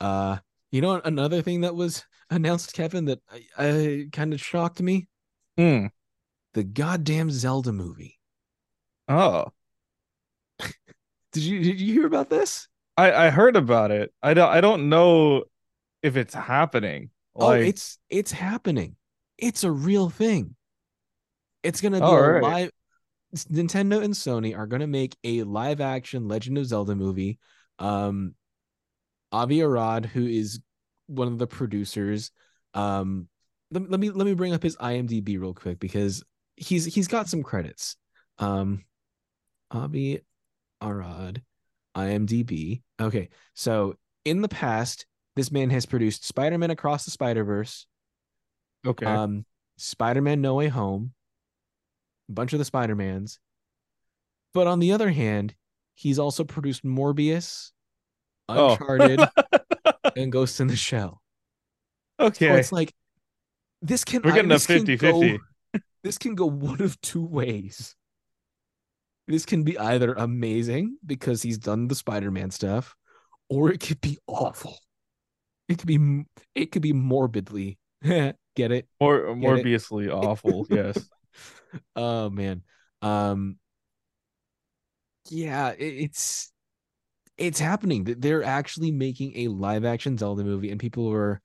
Uh, you know, another thing that was announced, Kevin, that I, I kind of shocked me: Hmm. the goddamn Zelda movie. Oh. Did you did you hear about this? I I heard about it. I don't I don't know if it's happening. oh, it's it's happening. It's a real thing. It's gonna be a right. live. Nintendo and Sony are gonna make a live action Legend of Zelda movie. Um, Avi Arad, who is one of the producers, um, let, let me let me bring up his IMDb real quick because he's he's got some credits. Um, Avi Arad, IMDb. Okay, so in the past, this man has produced Spider-Man Across the Spider-Verse, okay. um, Spider-Man No Way Home, a bunch of the Spider-Mans. But on the other hand, he's also produced Morbius, Oh. Uncharted, and Ghost in the Shell. So okay. it's like this can We're getting a this can 50-50. go- This can go one of two ways. This can be either amazing because he's done the Spider-Man stuff, or it could be awful. It could be it could be morbidly get it More Get it? awful. yes. oh man um yeah it, it's it's happening Th- they're actually making a live action zelda movie and people were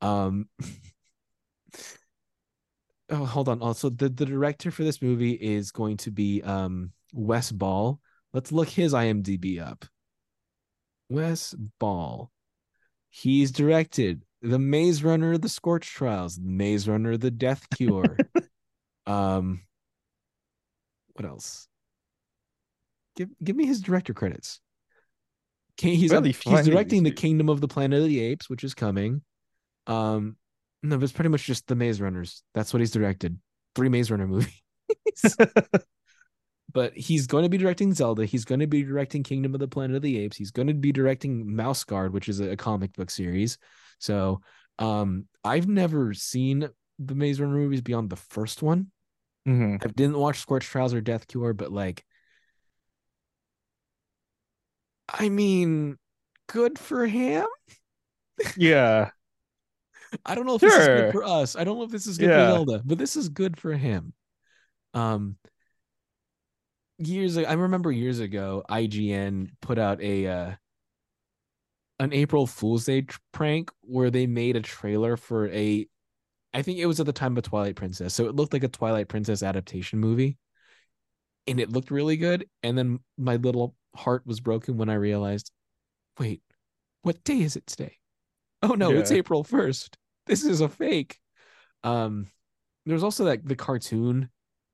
um oh hold on also the, the director for this movie is going to be um wes ball let's look his imdb up wes ball he's directed the maze runner the scorch trials maze runner the death cure um what else? Give give me his director credits. King, he's Really he's directing the Kingdom of the Planet of the Apes, which is coming. Um, no, but it's pretty much just the Maze Runners. That's what he's directed. Three Maze Runner movies. but he's going to be directing Zelda. He's going to be directing Kingdom of the Planet of the Apes. He's going to be directing Mouse Guard, which is a, a comic book series. So, um, I've never seen the Maze Runner movies beyond the first one. hmm I didn't watch Scorched Trials or Death Cure, but like, I mean, good for him. Yeah. I don't know if this is good for us. I don't know if this is good Yeah. for Zelda, but this is good for him. Um, years ago, I remember years ago, IGN put out a uh, an April Fool's Day prank where they made a trailer for a, I think it was at the time of Twilight Princess, so it looked like a Twilight Princess adaptation movie, and it looked really good. And then my little heart was broken when I realized, wait, what day is it today? Oh no, it's April 1st. This is a fake. Um there's also that the cartoon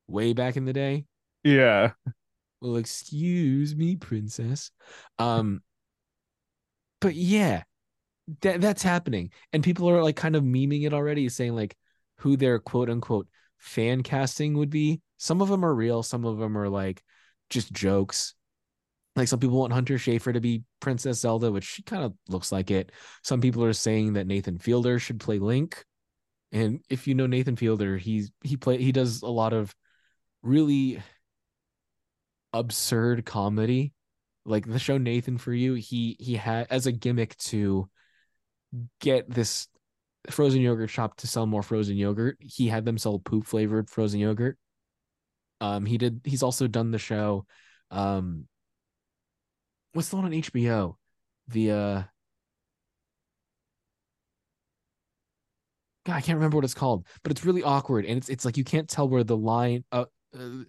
way back in the day. Yeah. Well, excuse me, princess. Um but yeah, that that's happening. And people are like kind of memeing it already, saying like who their quote unquote fan casting would be. Some of them are real, some of them are like just jokes. Like some people want Hunter Schafer to be Princess Zelda, which she kind of looks like it. Some people are saying that Nathan Fielder should play Link. And if you know Nathan Fielder, he's he play he does a lot of really absurd comedy. Like the show Nathan for You, he he had as a gimmick to get this frozen yogurt shop to sell more frozen yogurt. He had them sell poop flavored frozen yogurt. Um, he did. He's also done the show. Um, what's the one on HBO? The uh, God, I can't remember what it's called, but it's really awkward, and it's it's like you can't tell where the line. Uh, uh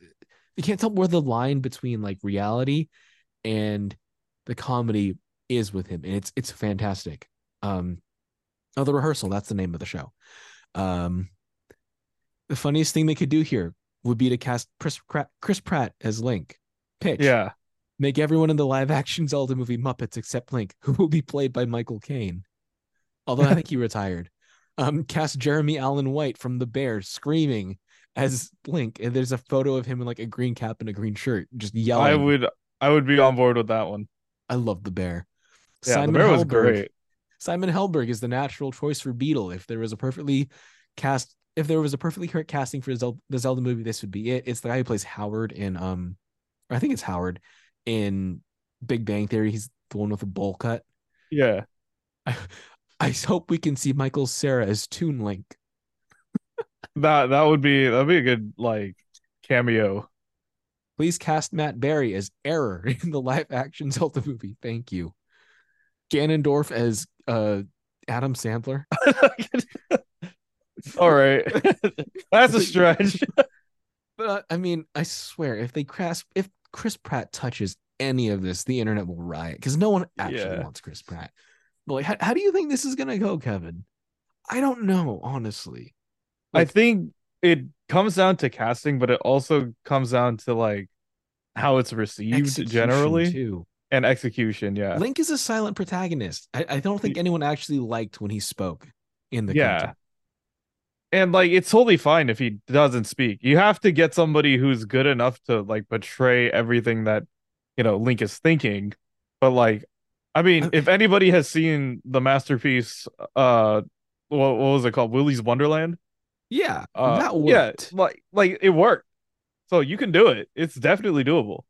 you can't tell where the line between like reality and the comedy is with him, and it's it's fantastic. Um, oh, the rehearsal. That's the name of the show. Um, the funniest thing they could do here would be to cast Chris, Pratt- Chris Pratt as Link. Pitch. Yeah. Make everyone in the live action Zelda movie Muppets except Link, who will be played by Michael Caine. Although I think he retired. Um, cast Jeremy Allen White from The Bear screaming as Link, and there's a photo of him in like a green cap and a green shirt, just yelling. I would I would be on board with that one. I love The Bear. Yeah, the bear was great. Simon Helberg is the natural choice for Beedle. If there was a perfectly cast, if there was a perfectly correct casting for Zel- the Zelda movie, this would be it. It's the guy who plays Howard in um, I think it's Howard in Big Bang Theory. He's the one with the bowl cut. Yeah. I, I hope we can see Michael Cera as Toon Link. That that would be that'd be a good like cameo. Please cast Matt Berry as Error in the live action Zelda movie. Thank you. Ganondorf as uh Adam Sandler. All right. That's a stretch. But uh, I mean, I swear, if they cast, if Chris Pratt touches any of this, the internet will riot because no one actually Yeah. wants Chris Pratt. But like, how, how do you think this is gonna go, Kevin? I don't know, honestly. I think it comes down to casting, but it also comes down to like how it's received generally too. and execution. Yeah. Link is a silent protagonist. I, I don't think anyone actually liked when he spoke in the Yeah. cartoon. And like it's totally fine if he doesn't speak. You have to get somebody who's good enough to like portray everything that you know Link is thinking. But like I mean, if anybody has seen the masterpiece uh what, what was it called? Willy's Wonderland? Yeah, Uh that yeah, worked. like like it worked. So you can do it. It's definitely doable.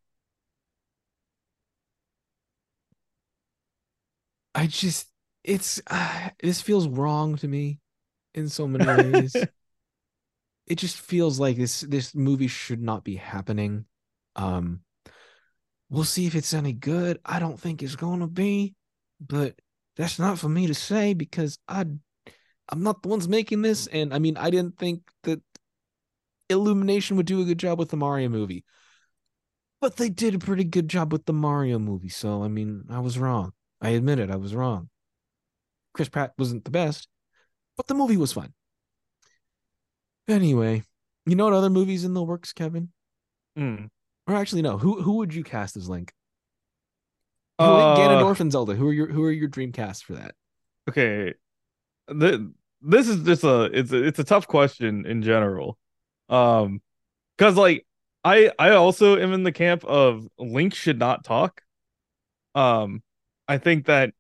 I just, it's uh, this feels wrong to me in so many ways. it just feels like this this movie should not be happening. Um, we'll see if it's any good. I don't think it's gonna be, but that's not for me to say because I, I'm not the ones making this, and I mean I didn't think that Illumination would do a good job with the Mario movie, but they did a pretty good job with the Mario movie. So I mean I was wrong. I admit it. I was wrong. Chris Pratt wasn't the best, but the movie was fun. Anyway, you know what other movies in the works, Kevin? Mm. Or actually, no. Who who would you cast as Link? Who, Uh, Ganondorf and Zelda. Who are your who are your dream cast for that? okay the, this is just a it's a, it's a tough question in general. Um because like i i also am in the camp of link should not talk. Um i think that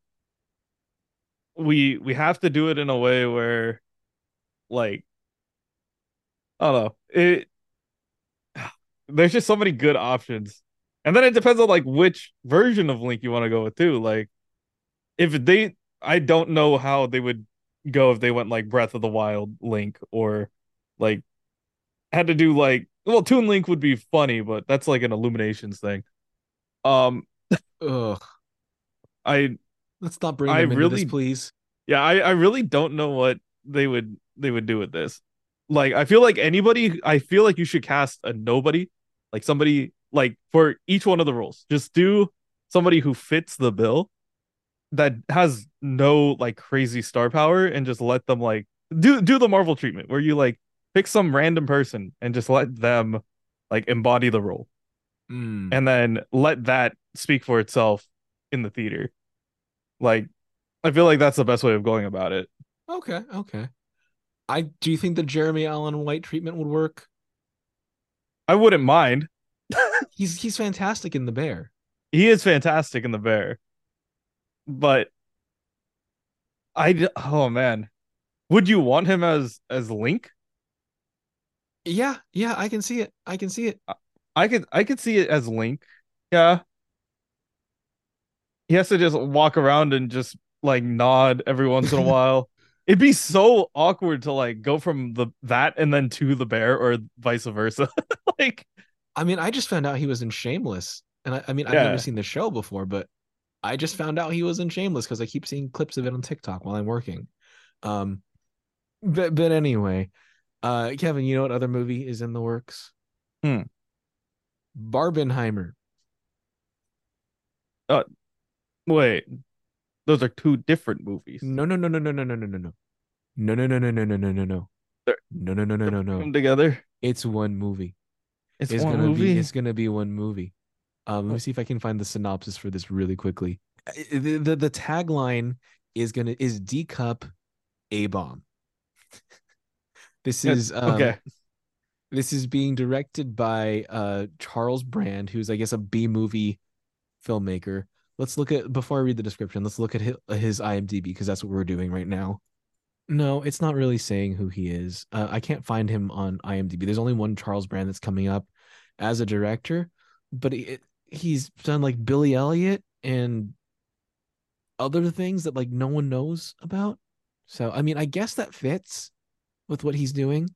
we we have to do it in a way where like i don't know. It there's just so many good options. And then it depends on like which version of link you want to go with too. Like if they I don't know how they would go if they went like Breath of the Wild Link or like had to do like well Toon Link would be funny, but that's like an Illuminations thing. Um Ugh. I Let's not bring I really- this, please. yeah, I I really don't know what they would they would do with this. Like I feel like anybody I feel like you should cast a nobody, like somebody like for each one of the roles. Just do somebody who fits the bill that has no like crazy star power and just let them like do do the Marvel treatment where you like pick some random person and just let them like embody the role Mm. and then let that speak for itself in the theater. Like I feel like that's the best way of going about it. Okay, okay. I do you think the Jeremy Allen White treatment would work? I wouldn't mind. He's he's fantastic in the bear. He is fantastic in the bear. But I oh man. Would you want him as as Link? Yeah, yeah, I can see it. I can see it. I could I could see it as Link. Yeah. He has to just walk around and just like nod every once in a while. It'd be so awkward to like go from the that and then to the bear or vice versa. like I mean, I just found out he was in Shameless, and I, I mean, I've never seen the show before, but I just found out he was in Shameless because I keep seeing clips of it on TikTok while I'm working. Um, but but anyway, uh, Kevin, you know what other movie is in the works? Hmm. Barbenheimer. wait. Those are two different movies. No, no, no, no, no, no, no, no, no, no, no, no, no, no, no, no, no, no, no, They're- no, no, no, no, no, no. Come together. It's one movie. It's, one movie. It's one gonna movie. be. It's gonna be one movie. Um, let me see if I can find the synopsis for this really quickly. Uh, The the, the tagline is gonna is D cup a bomb. this is um, okay. This is being directed by uh Charles Brand, who's I guess a B movie filmmaker. Let's look at before I read the description. Let's look at his, his IMDb because that's what we're doing right now. No, it's not really saying who he is. Uh, I can't find him on IMDb. There's only one Charles Brand that's coming up as a director, but it, he's done like Billy Elliot and other things that like no one knows about. So I mean, I guess that fits with what he's doing.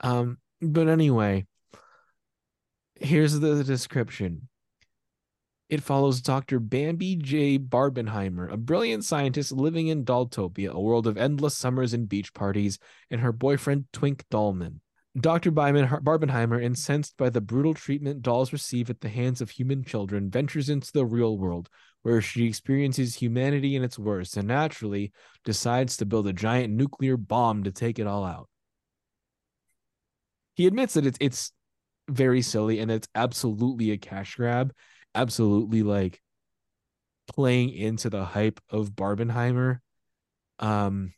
Um, but anyway, here's the description. It follows Dr. Bambi J. Barbenheimer, a brilliant scientist living in Dolltopia, a world of endless summers and beach parties, and her boyfriend Twink Dollman. Dr. Barbenheimer, incensed by the brutal treatment dolls receive at the hands of human children, ventures into the real world, where she experiences humanity in its worst and naturally decides to build a giant nuclear bomb to take it all out. He admits that it's it's very silly and it's absolutely a cash grab, absolutely like playing into the hype of Barbenheimer. Um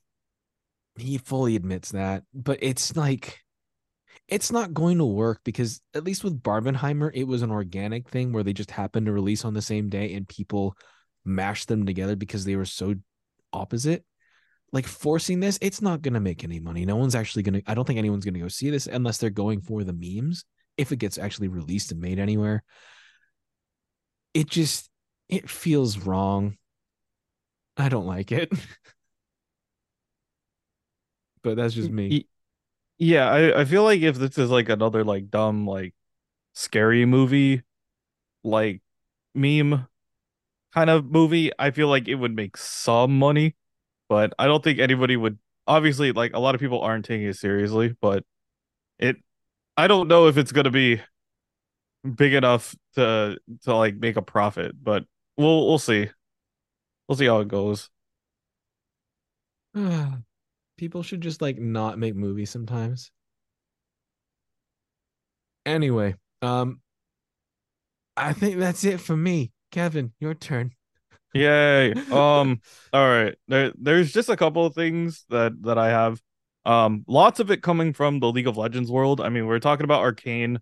he fully admits that, but it's like it's not going to work because at least with Barbenheimer, it was an organic thing where they just happened to release on the same day and people mashed them together because they were so opposite. Like forcing this, it's not going to make any money. No one's actually going to, I don't think anyone's going to go see this unless they're going for the memes. If it gets actually released and made anywhere, it just, it feels wrong. I don't like it. but that's just me. Y- Yeah, I, I feel like if this is like another like dumb like scary movie like meme kind of movie, I feel like it would make some money, but I don't think anybody would obviously like a lot of people aren't taking it seriously, but it I don't know if it's gonna be big enough to to like make a profit, but we'll we'll see. We'll see how it goes. People should just like not make movies sometimes. Anyway, um I think that's it for me. Kevin, your turn. Yay. Um all right. There there's just a couple of things that that I have. Um lots of it coming from the League of Legends world. I mean, we're talking about Arcane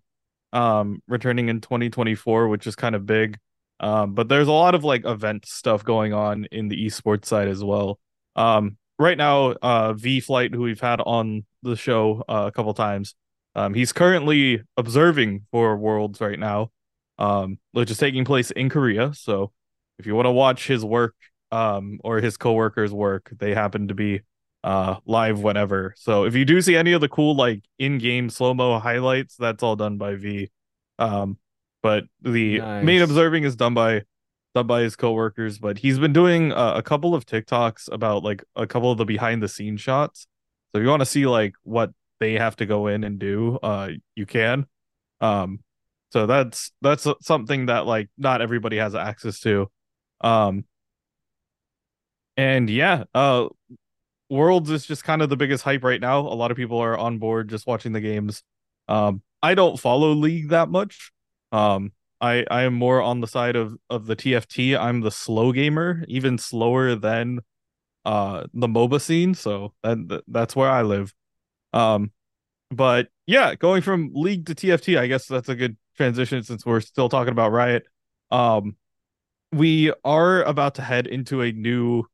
um returning in 2024, which is kind of big. Um but there's a lot of like event stuff going on in the esports side as well. Um right now uh V Flight who we've had on the show uh, a couple times. Um he's currently observing for Worlds right now. Um which is taking place in Korea, so if you want to watch his work um or his coworkers work they happen to be uh live whenever so if you do see any of the cool like in-game slow-mo highlights that's all done by v um but the main observing is done by done by his coworkers but he's been doing uh, a couple of tiktoks about like a couple of the behind the scenes shots so if you want to see like what they have to go in and do uh you can um so that's that's something that like not everybody has access to um, and yeah, uh, Worlds is just kind of the biggest hype right now. A lot of people are on board just watching the games. Um, I don't follow League that much. Um, I I am more on the side of of the TFT. I'm the slow gamer, even slower than uh the MOBA scene. So that that's where I live. Um, but yeah, going from League to TFT, I guess that's a good transition since we're still talking about Riot. Um, we are about to head into a new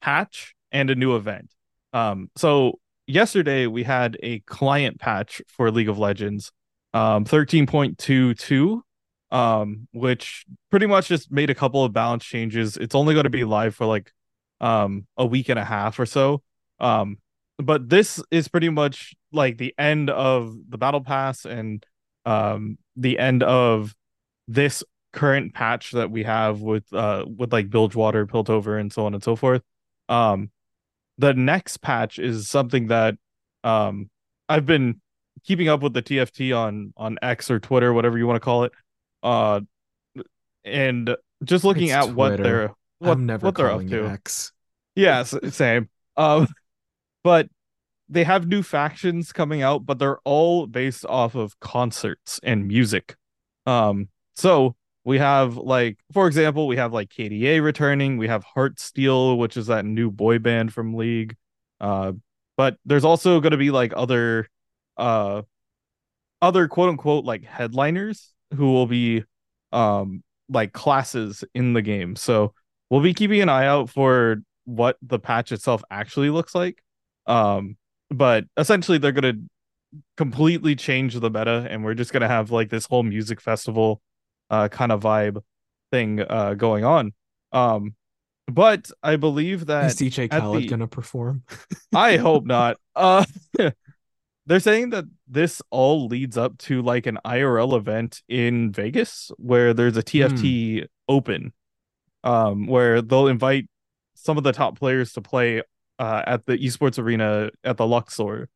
patch and a new event. Um, so yesterday we had a client patch for League of Legends, um, 13.22, um, which pretty much just made a couple of balance changes. It's only going to be live for like um a week and a half or so. Um, but this is pretty much like the end of the battle pass and um the end of this current patch that we have with uh with like Bilgewater, Piltover, and so on and so forth. Um, the next patch is something that um I've been keeping up with the TFT on on X or Twitter, whatever you want to call it. Uh, and just looking It's at what they're what, what they're up to. X. Yeah, same. Um, but they have new factions coming out, but they're all based off of concerts and music. Um, so we have like, for example, we have like KDA returning. We have Heartsteel, which is that new boy band from League. Uh, but there's also going to be like other, uh, other quote unquote like headliners who will be, um, like classes in the game. So we'll be keeping an eye out for what the patch itself actually looks like. Um, but essentially they're gonna completely change the meta, and we're just gonna have like this whole music festival uh kind of vibe thing uh going on. Um, but I believe that Is DJ Khaled the- gonna perform? I hope not. Uh they're saying that this all leads up to like an IRL event in Vegas where there's a TFT open um where they'll invite some of the top players to play uh at the esports arena at the Luxor.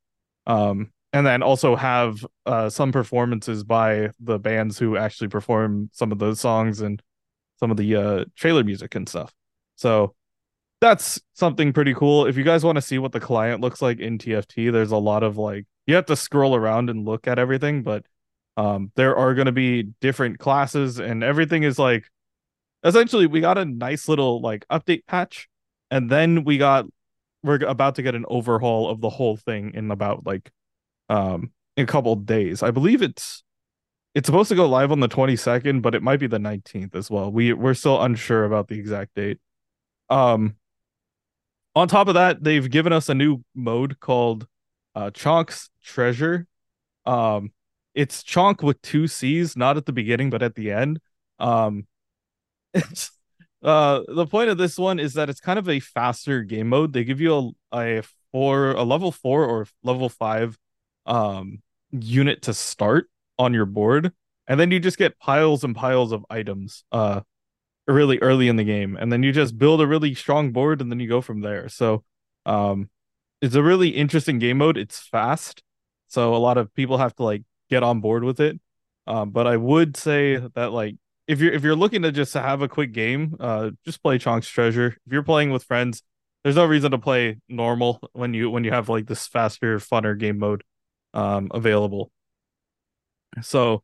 Um and then also have uh some performances by the bands who actually perform some of those songs and some of the uh trailer music and stuff. So that's something pretty cool. If you guys want to see what the client looks like in TFT, there's a lot of like you have to scroll around and look at everything, but um there are going to be different classes and everything is like essentially we got a nice little like update patch and then we got we're about to get an overhaul of the whole thing in about like um a couple days. I believe it's it's supposed to go live on the 22nd, but it might be the 19th as well. We we're still unsure about the exact date. Um on top of that, they've given us a new mode called uh Choncc's Treasure. Um it's Choncc with two C's, not at the beginning, but at the end. Um it's uh the point of this one is that it's kind of a faster game mode. They give you a, a four a level four or level five um unit to start on your board, and then you just get piles and piles of items uh really early in the game, and then you just build a really strong board and then you go from there. So um it's a really interesting game mode. It's fast, so a lot of people have to like get on board with it. Um, but I would say that like if you're if you're looking to just have a quick game, uh, just play Choncc's Treasure. If you're playing with friends, there's no reason to play normal when you when you have like this faster, funner game mode um available. So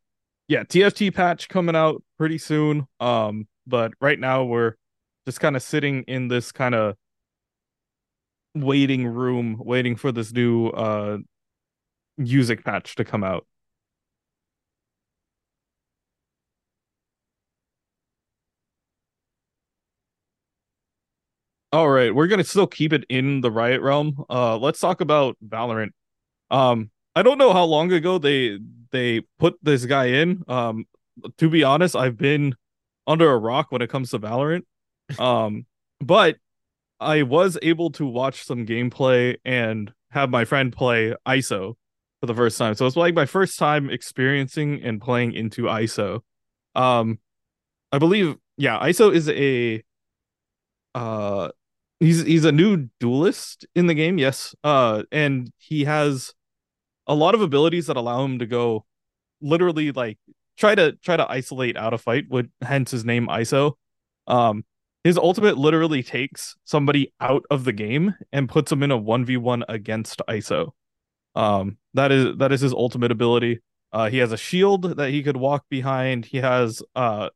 yeah, TFT patch coming out pretty soon. Um, but right now we're just kind of sitting in this kind of waiting room, waiting for this new uh music patch to come out. All right, we're gonna still keep it in the Riot realm. Uh, let's talk about Valorant. Um, I don't know how long ago they they put this guy in. Um, to be honest, I've been under a rock when it comes to Valorant. Um, but I was able to watch some gameplay and have my friend play ISO for the first time. So it's like my first time experiencing and playing into ISO. Um, I believe, yeah, ISO is a uh he's he's a new duelist in the game yes uh and he has a lot of abilities that allow him to go literally like try to try to isolate out a fight would hence his name iso um his ultimate literally takes somebody out of the game and puts him in a 1v1 against iso um that is that is his ultimate ability uh he has a shield that he could walk behind he has uh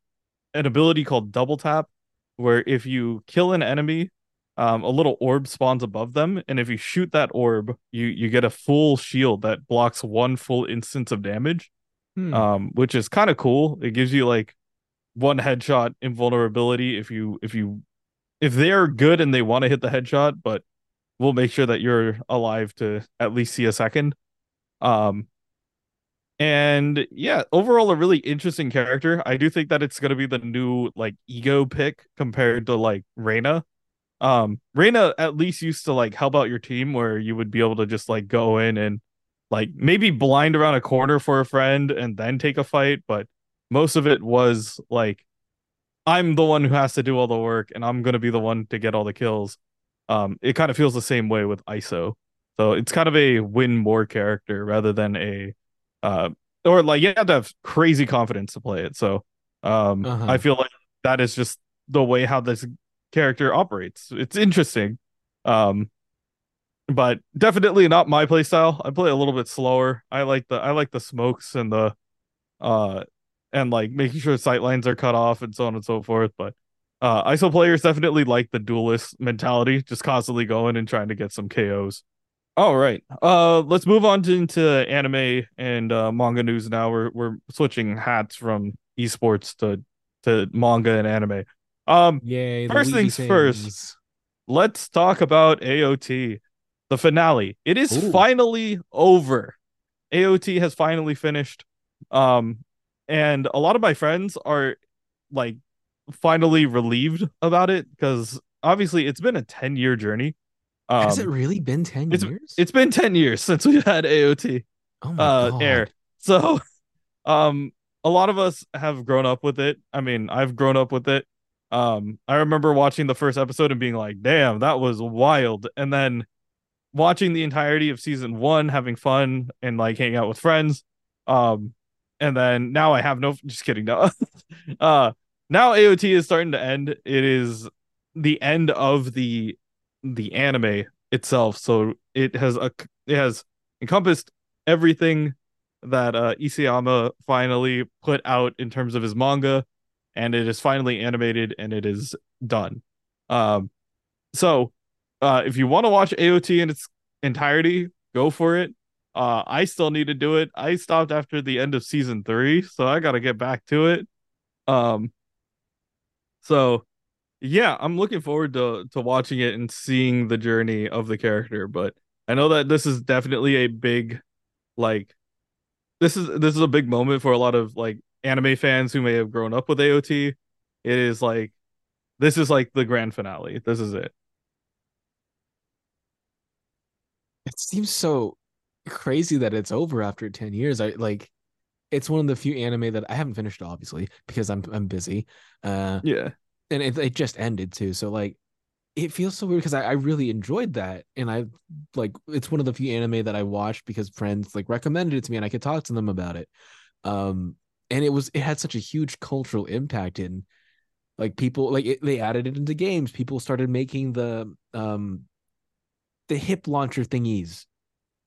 an ability called double tap where if you kill an enemy um, a little orb spawns above them, and if you shoot that orb, you you get a full shield that blocks one full instance of damage, Hmm. um, which is kind of cool. It gives you like one headshot invulnerability if you if you if they're good and they want to hit the headshot, but we'll make sure that you're alive to at least see a second. Um, and yeah, overall a really interesting character. I do think that it's gonna be the new like ego pick compared to like Reyna um Reyna at least used to like help out your team where you would be able to just like go in and like maybe blind around a corner for a friend and then take a fight, but most of it was like I'm the one who has to do all the work and I'm gonna be the one to get all the kills. Um it kind of feels the same way with ISO. So it's kind of a win more character rather than a uh or like you have to have crazy confidence to play it. So um Uh-huh. I feel like that is just the way how this character operates. It's interesting. Um but definitely not my play style. I play a little bit slower. I like the I like the smokes and the uh and like making sure sight lines are cut off and so on and so forth. But uh ISO players definitely like the duelist mentality, just constantly going and trying to get some KOs. All right. Uh let's move on to, into anime and uh manga news now. We're we're switching hats from esports to to manga and anime. Um Yay! First Weezy things first. let's talk about AOT, the finale. It is Ooh. finally over. AOT has finally finished. Um, and a lot of my friends are like finally relieved about it because obviously it's been a 10 year journey. Um, Has it really been ten it's- years? it's been 10 years since we had AOT oh uh air. So um a lot of us have grown up with it. I mean, I've grown up with it. Um I remember watching the first episode and being like, "Damn, that was wild." And then watching the entirety of season 1, having fun and like hanging out with friends. Um and then now I have no just kidding. No. uh now AOT is starting to end. It is the end of the the anime itself. So it has a it has encompassed everything that uh Isayama finally put out in terms of his manga and it is finally animated and it is done. Um so uh if you want to watch AOT in its entirety, go for it. Uh I still need to do it. I stopped after the end of season 3, so I got to get back to it. Um so yeah, I'm looking forward to to watching it and seeing the journey of the character, but I know that this is definitely a big like this is this is a big moment for a lot of like anime fans who may have grown up with AOT. It is like this is like the grand finale. This is it. It seems so crazy that it's over after 10 years. I like it's one of the few anime that I haven't finished obviously because I'm I'm busy. Uh Yeah. and it, it just ended too. So like it feels so weird because I, I really enjoyed that. And I like it's one of the few anime that I watched because friends like recommended it to me and I could talk to them about it. Um and it was it had such a huge cultural impact in like people like it, they added it into games. People started making the um the hip launcher thingies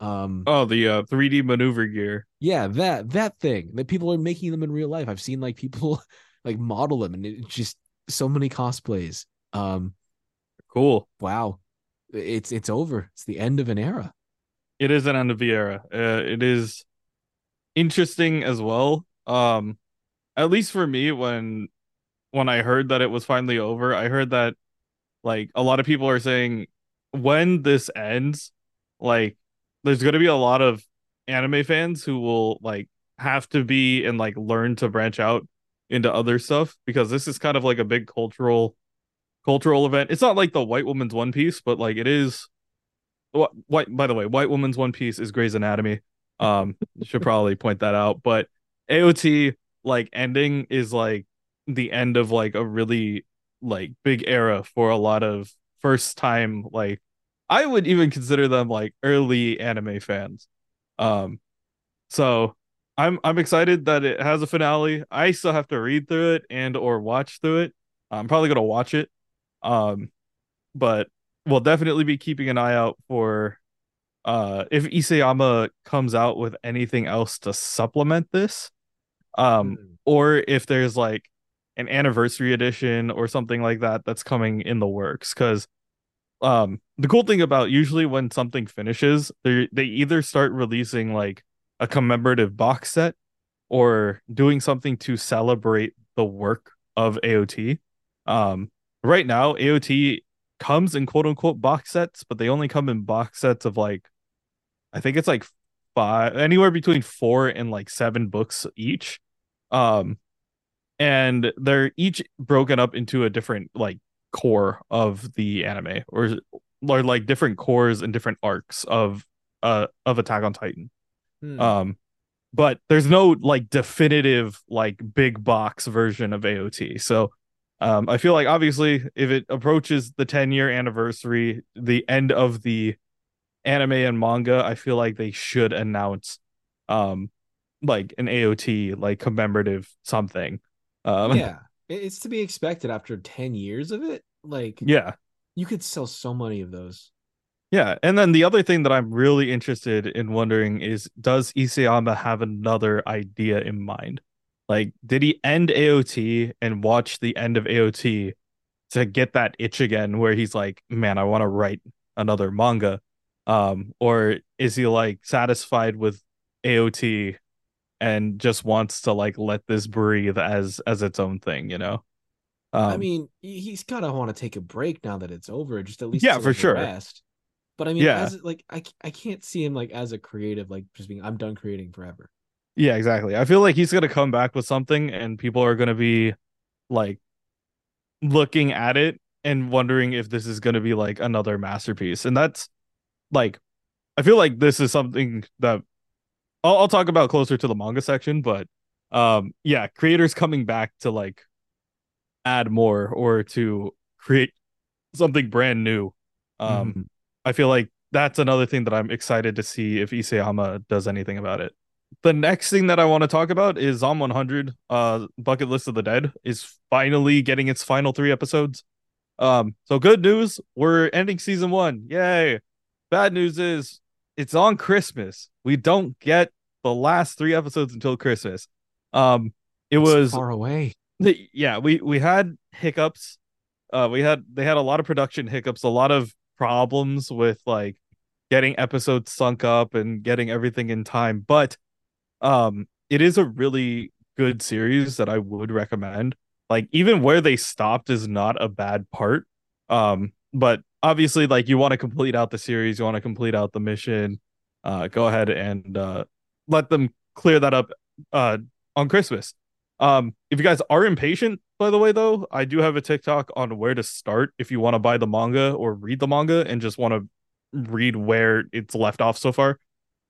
Um, Oh, the uh, 3D maneuver gear. yeah, that that thing that people are making them in real life. I've seen like people like model them, and it's just so many cosplays. Um, Cool. wow, it's it's over. It's the end of an era. It is an end of the era. Uh, it is interesting as well. Um, at least for me, when when I heard that it was finally over, I heard that like a lot of people are saying when this ends, like there's gonna be a lot of anime fans who will like have to be and like learn to branch out into other stuff because this is kind of like a big cultural cultural event. It's not like the white woman's One Piece, but like it is what white by the way, white woman's One Piece is Grey's Anatomy. Um should probably point that out, but AOT like ending is like the end of like a really like big era for a lot of first time like I would even consider them like early anime fans. Um so I'm I'm excited that it has a finale. I still have to read through it and or watch through it. I'm probably gonna watch it. Um but we'll definitely be keeping an eye out for uh if Isayama comes out with anything else to supplement this. Um or if there's like an anniversary edition or something like that that's coming in the works because um the cool thing about usually when something finishes they they either start releasing like a commemorative box set or doing something to celebrate the work of AOT um right now AOT comes in quote unquote box sets but they only come in box sets of like I think it's like five anywhere between 4 and like 7 books each. Um and they're each broken up into a different like core of the anime or or like different cores and different arcs of uh of Attack on Titan. Hmm. Um but there's no like definitive like big box version of AOT. So um I feel like obviously if it approaches the 10 year anniversary, the end of the anime and manga, I feel like they should announce um like an AOT like commemorative something. Um yeah, it's to be expected after ten years of it. Like, yeah. you could sell so many of those. Yeah, and then the other thing that I'm really interested in wondering is does Isayama have another idea in mind? Like, did he end AOT and watch the end of AOT to get that itch again where he's like, man, I want to write another manga? Um, or is he like satisfied with AOT and just wants to like let this breathe as as its own thing, you know? Um, I mean, he- he's gotta want to take a break now that it's over, just at least Yeah, for sure. rest. But I mean, Yeah. as like I can't see him like as a creative, like just being I'm done creating forever. Yeah, exactly. I feel like he's gonna come back with something, and people are gonna be like looking at it and wondering if this is gonna be like another masterpiece. And that's like, I feel like this is something that I'll, I'll talk about closer to the manga section. But um, yeah, creators coming back to like add more or to create something brand new. Um, Mhm. I feel like that's another thing that I'm excited to see if Isayama does anything about it. The next thing that I want to talk about is Zom 100, uh, Bucket List of the Dead is finally getting its final three episodes. Um, so good news, we're ending season one. Yay. Bad news is it's on Christmas. We don't get the last three episodes until Christmas. Um, it It's was far away. yeah we we had hiccups uh we had they had a lot of production hiccups a lot of problems with like getting episodes sunk up and getting everything in time but um it is a really good series that i would recommend like even where they stopped is not a bad part um but obviously like you want to complete out the series you want to complete out the mission uh go ahead and uh let them clear that up uh on christmas um, if you guys are impatient, by the way, though, I do have a TikTok on where to start if you want to buy the manga or read the manga and just want to read where it's left off so far.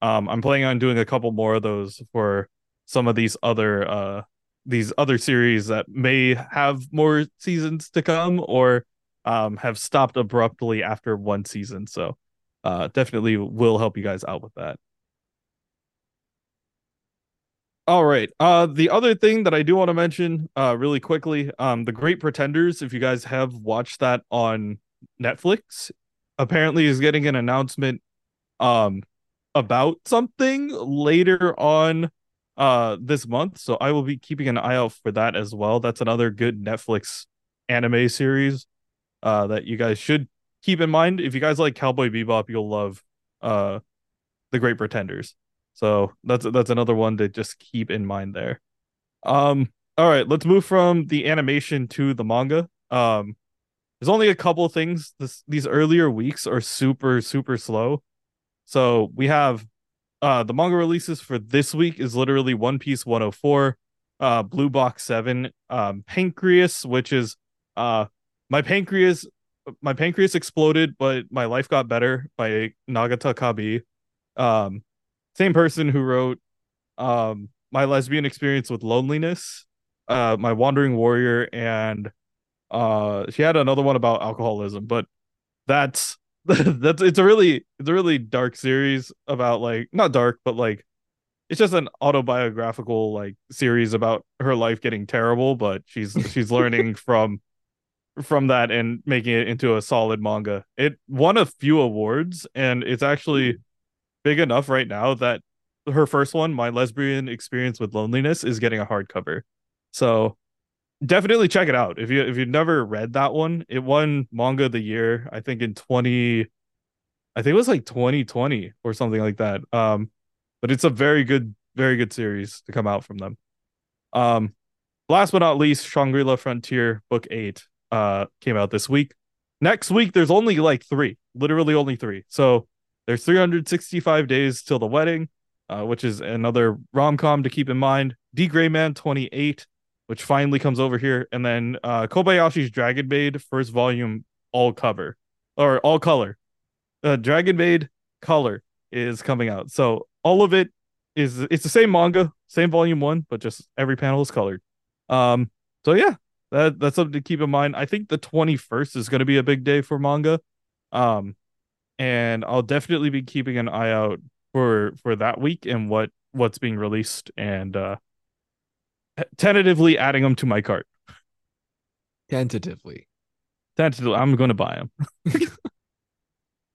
Um, I'm planning on doing a couple more of those for some of these other uh these other series that may have more seasons to come or um have stopped abruptly after one season. So uh definitely will help you guys out with that. All right. Uh the other thing that I do want to mention uh really quickly, um The Great Pretenders, if you guys have watched that on Netflix, apparently is getting an announcement um about something later on uh this month so i will be keeping an eye out for that as well that's another good netflix anime series uh that you guys should keep in mind. If you guys like cowboy bebop you'll love uh the great pretenders. So that's that's another one to just keep in mind there. Um all right let's move from the animation to the manga. Um there's only a couple of things. This these earlier weeks are super super slow. So we have uh the manga releases for this week is literally One Piece 104, uh Blue Box 7, um Pancreas, which is uh my pancreas my pancreas exploded, but my life got better by Nagata Kabi. Um same person who wrote um my lesbian experience with loneliness, uh my wandering warrior, and uh she had another one about alcoholism, but that's that's it's a really it's a really dark series about like not dark but like it's just an autobiographical like series about her life getting terrible but she's she's learning from from that and making it into a solid manga. It won a few awards and it's actually big enough right now that her first one my lesbian experience with loneliness is getting a hardcover. So definitely check it out. If you if you've never read that one it won manga of the year i think in 20 i think it was like 2020 or something like that. Um but it's a very good very good series to come out from them. Um last but not least shangri-la frontier book 8 uh came out this week. Next week there's only like 3 literally only 3 so there's 365 days till the wedding uh, which is another rom-com to keep in mind. D. Gray man 28 which finally comes over here, and then uh, Kobayashi's Dragon Maid first volume all cover or all color. Uh, Dragon Maid color is coming out, so all of it is it's the same manga, same volume one, but just every panel is colored. Um, so yeah, that that's something to keep in mind. I think the twenty first is going to be a big day for manga, um, and I'll definitely be keeping an eye out for for that week and what what's being released and uh tentatively adding them to my cart. Tentatively. Tentatively, I'm going to buy them.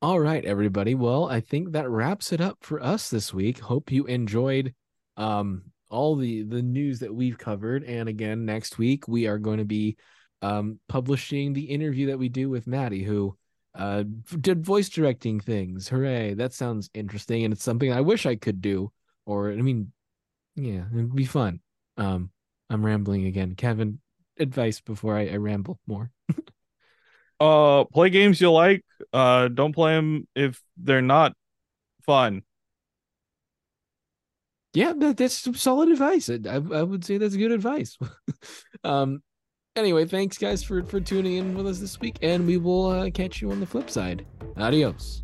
All right, everybody. Well, I think that wraps it up for us this week. Hope you enjoyed um all the the news that we've covered. And again, next week we are going to be um publishing the interview that we do with Maddie, who uh did voice directing things. Hooray! That sounds interesting, and it's something I wish I could do. Or I mean, yeah, it'd be fun. Um, I'm rambling again. Kevin, advice before I, I ramble more. uh, play games you like. Uh, don't play them if they're not fun. Yeah, that, that's some solid advice. I, I would say that's good advice. um, anyway, thanks guys for for tuning in with us this week, and we will uh, catch you on the flip side. Adios.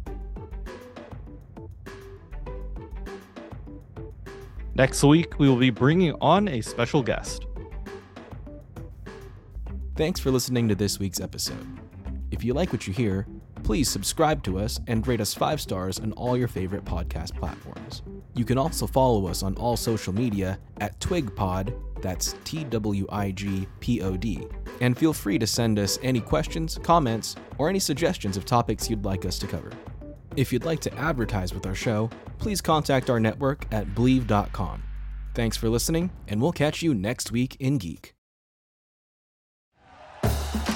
Next week, we will be bringing on a special guest. Thanks for listening to this week's episode. If you like what you hear, please subscribe to us and rate us five stars on all your favorite podcast platforms. You can also follow us on all social media at TwigPod, that's T W I G P O D, and feel free to send us any questions, comments, or any suggestions of topics you'd like us to cover. If you'd like to advertise with our show, please contact our network at Bleav.com. Thanks for listening, and we'll catch you next week in Geek.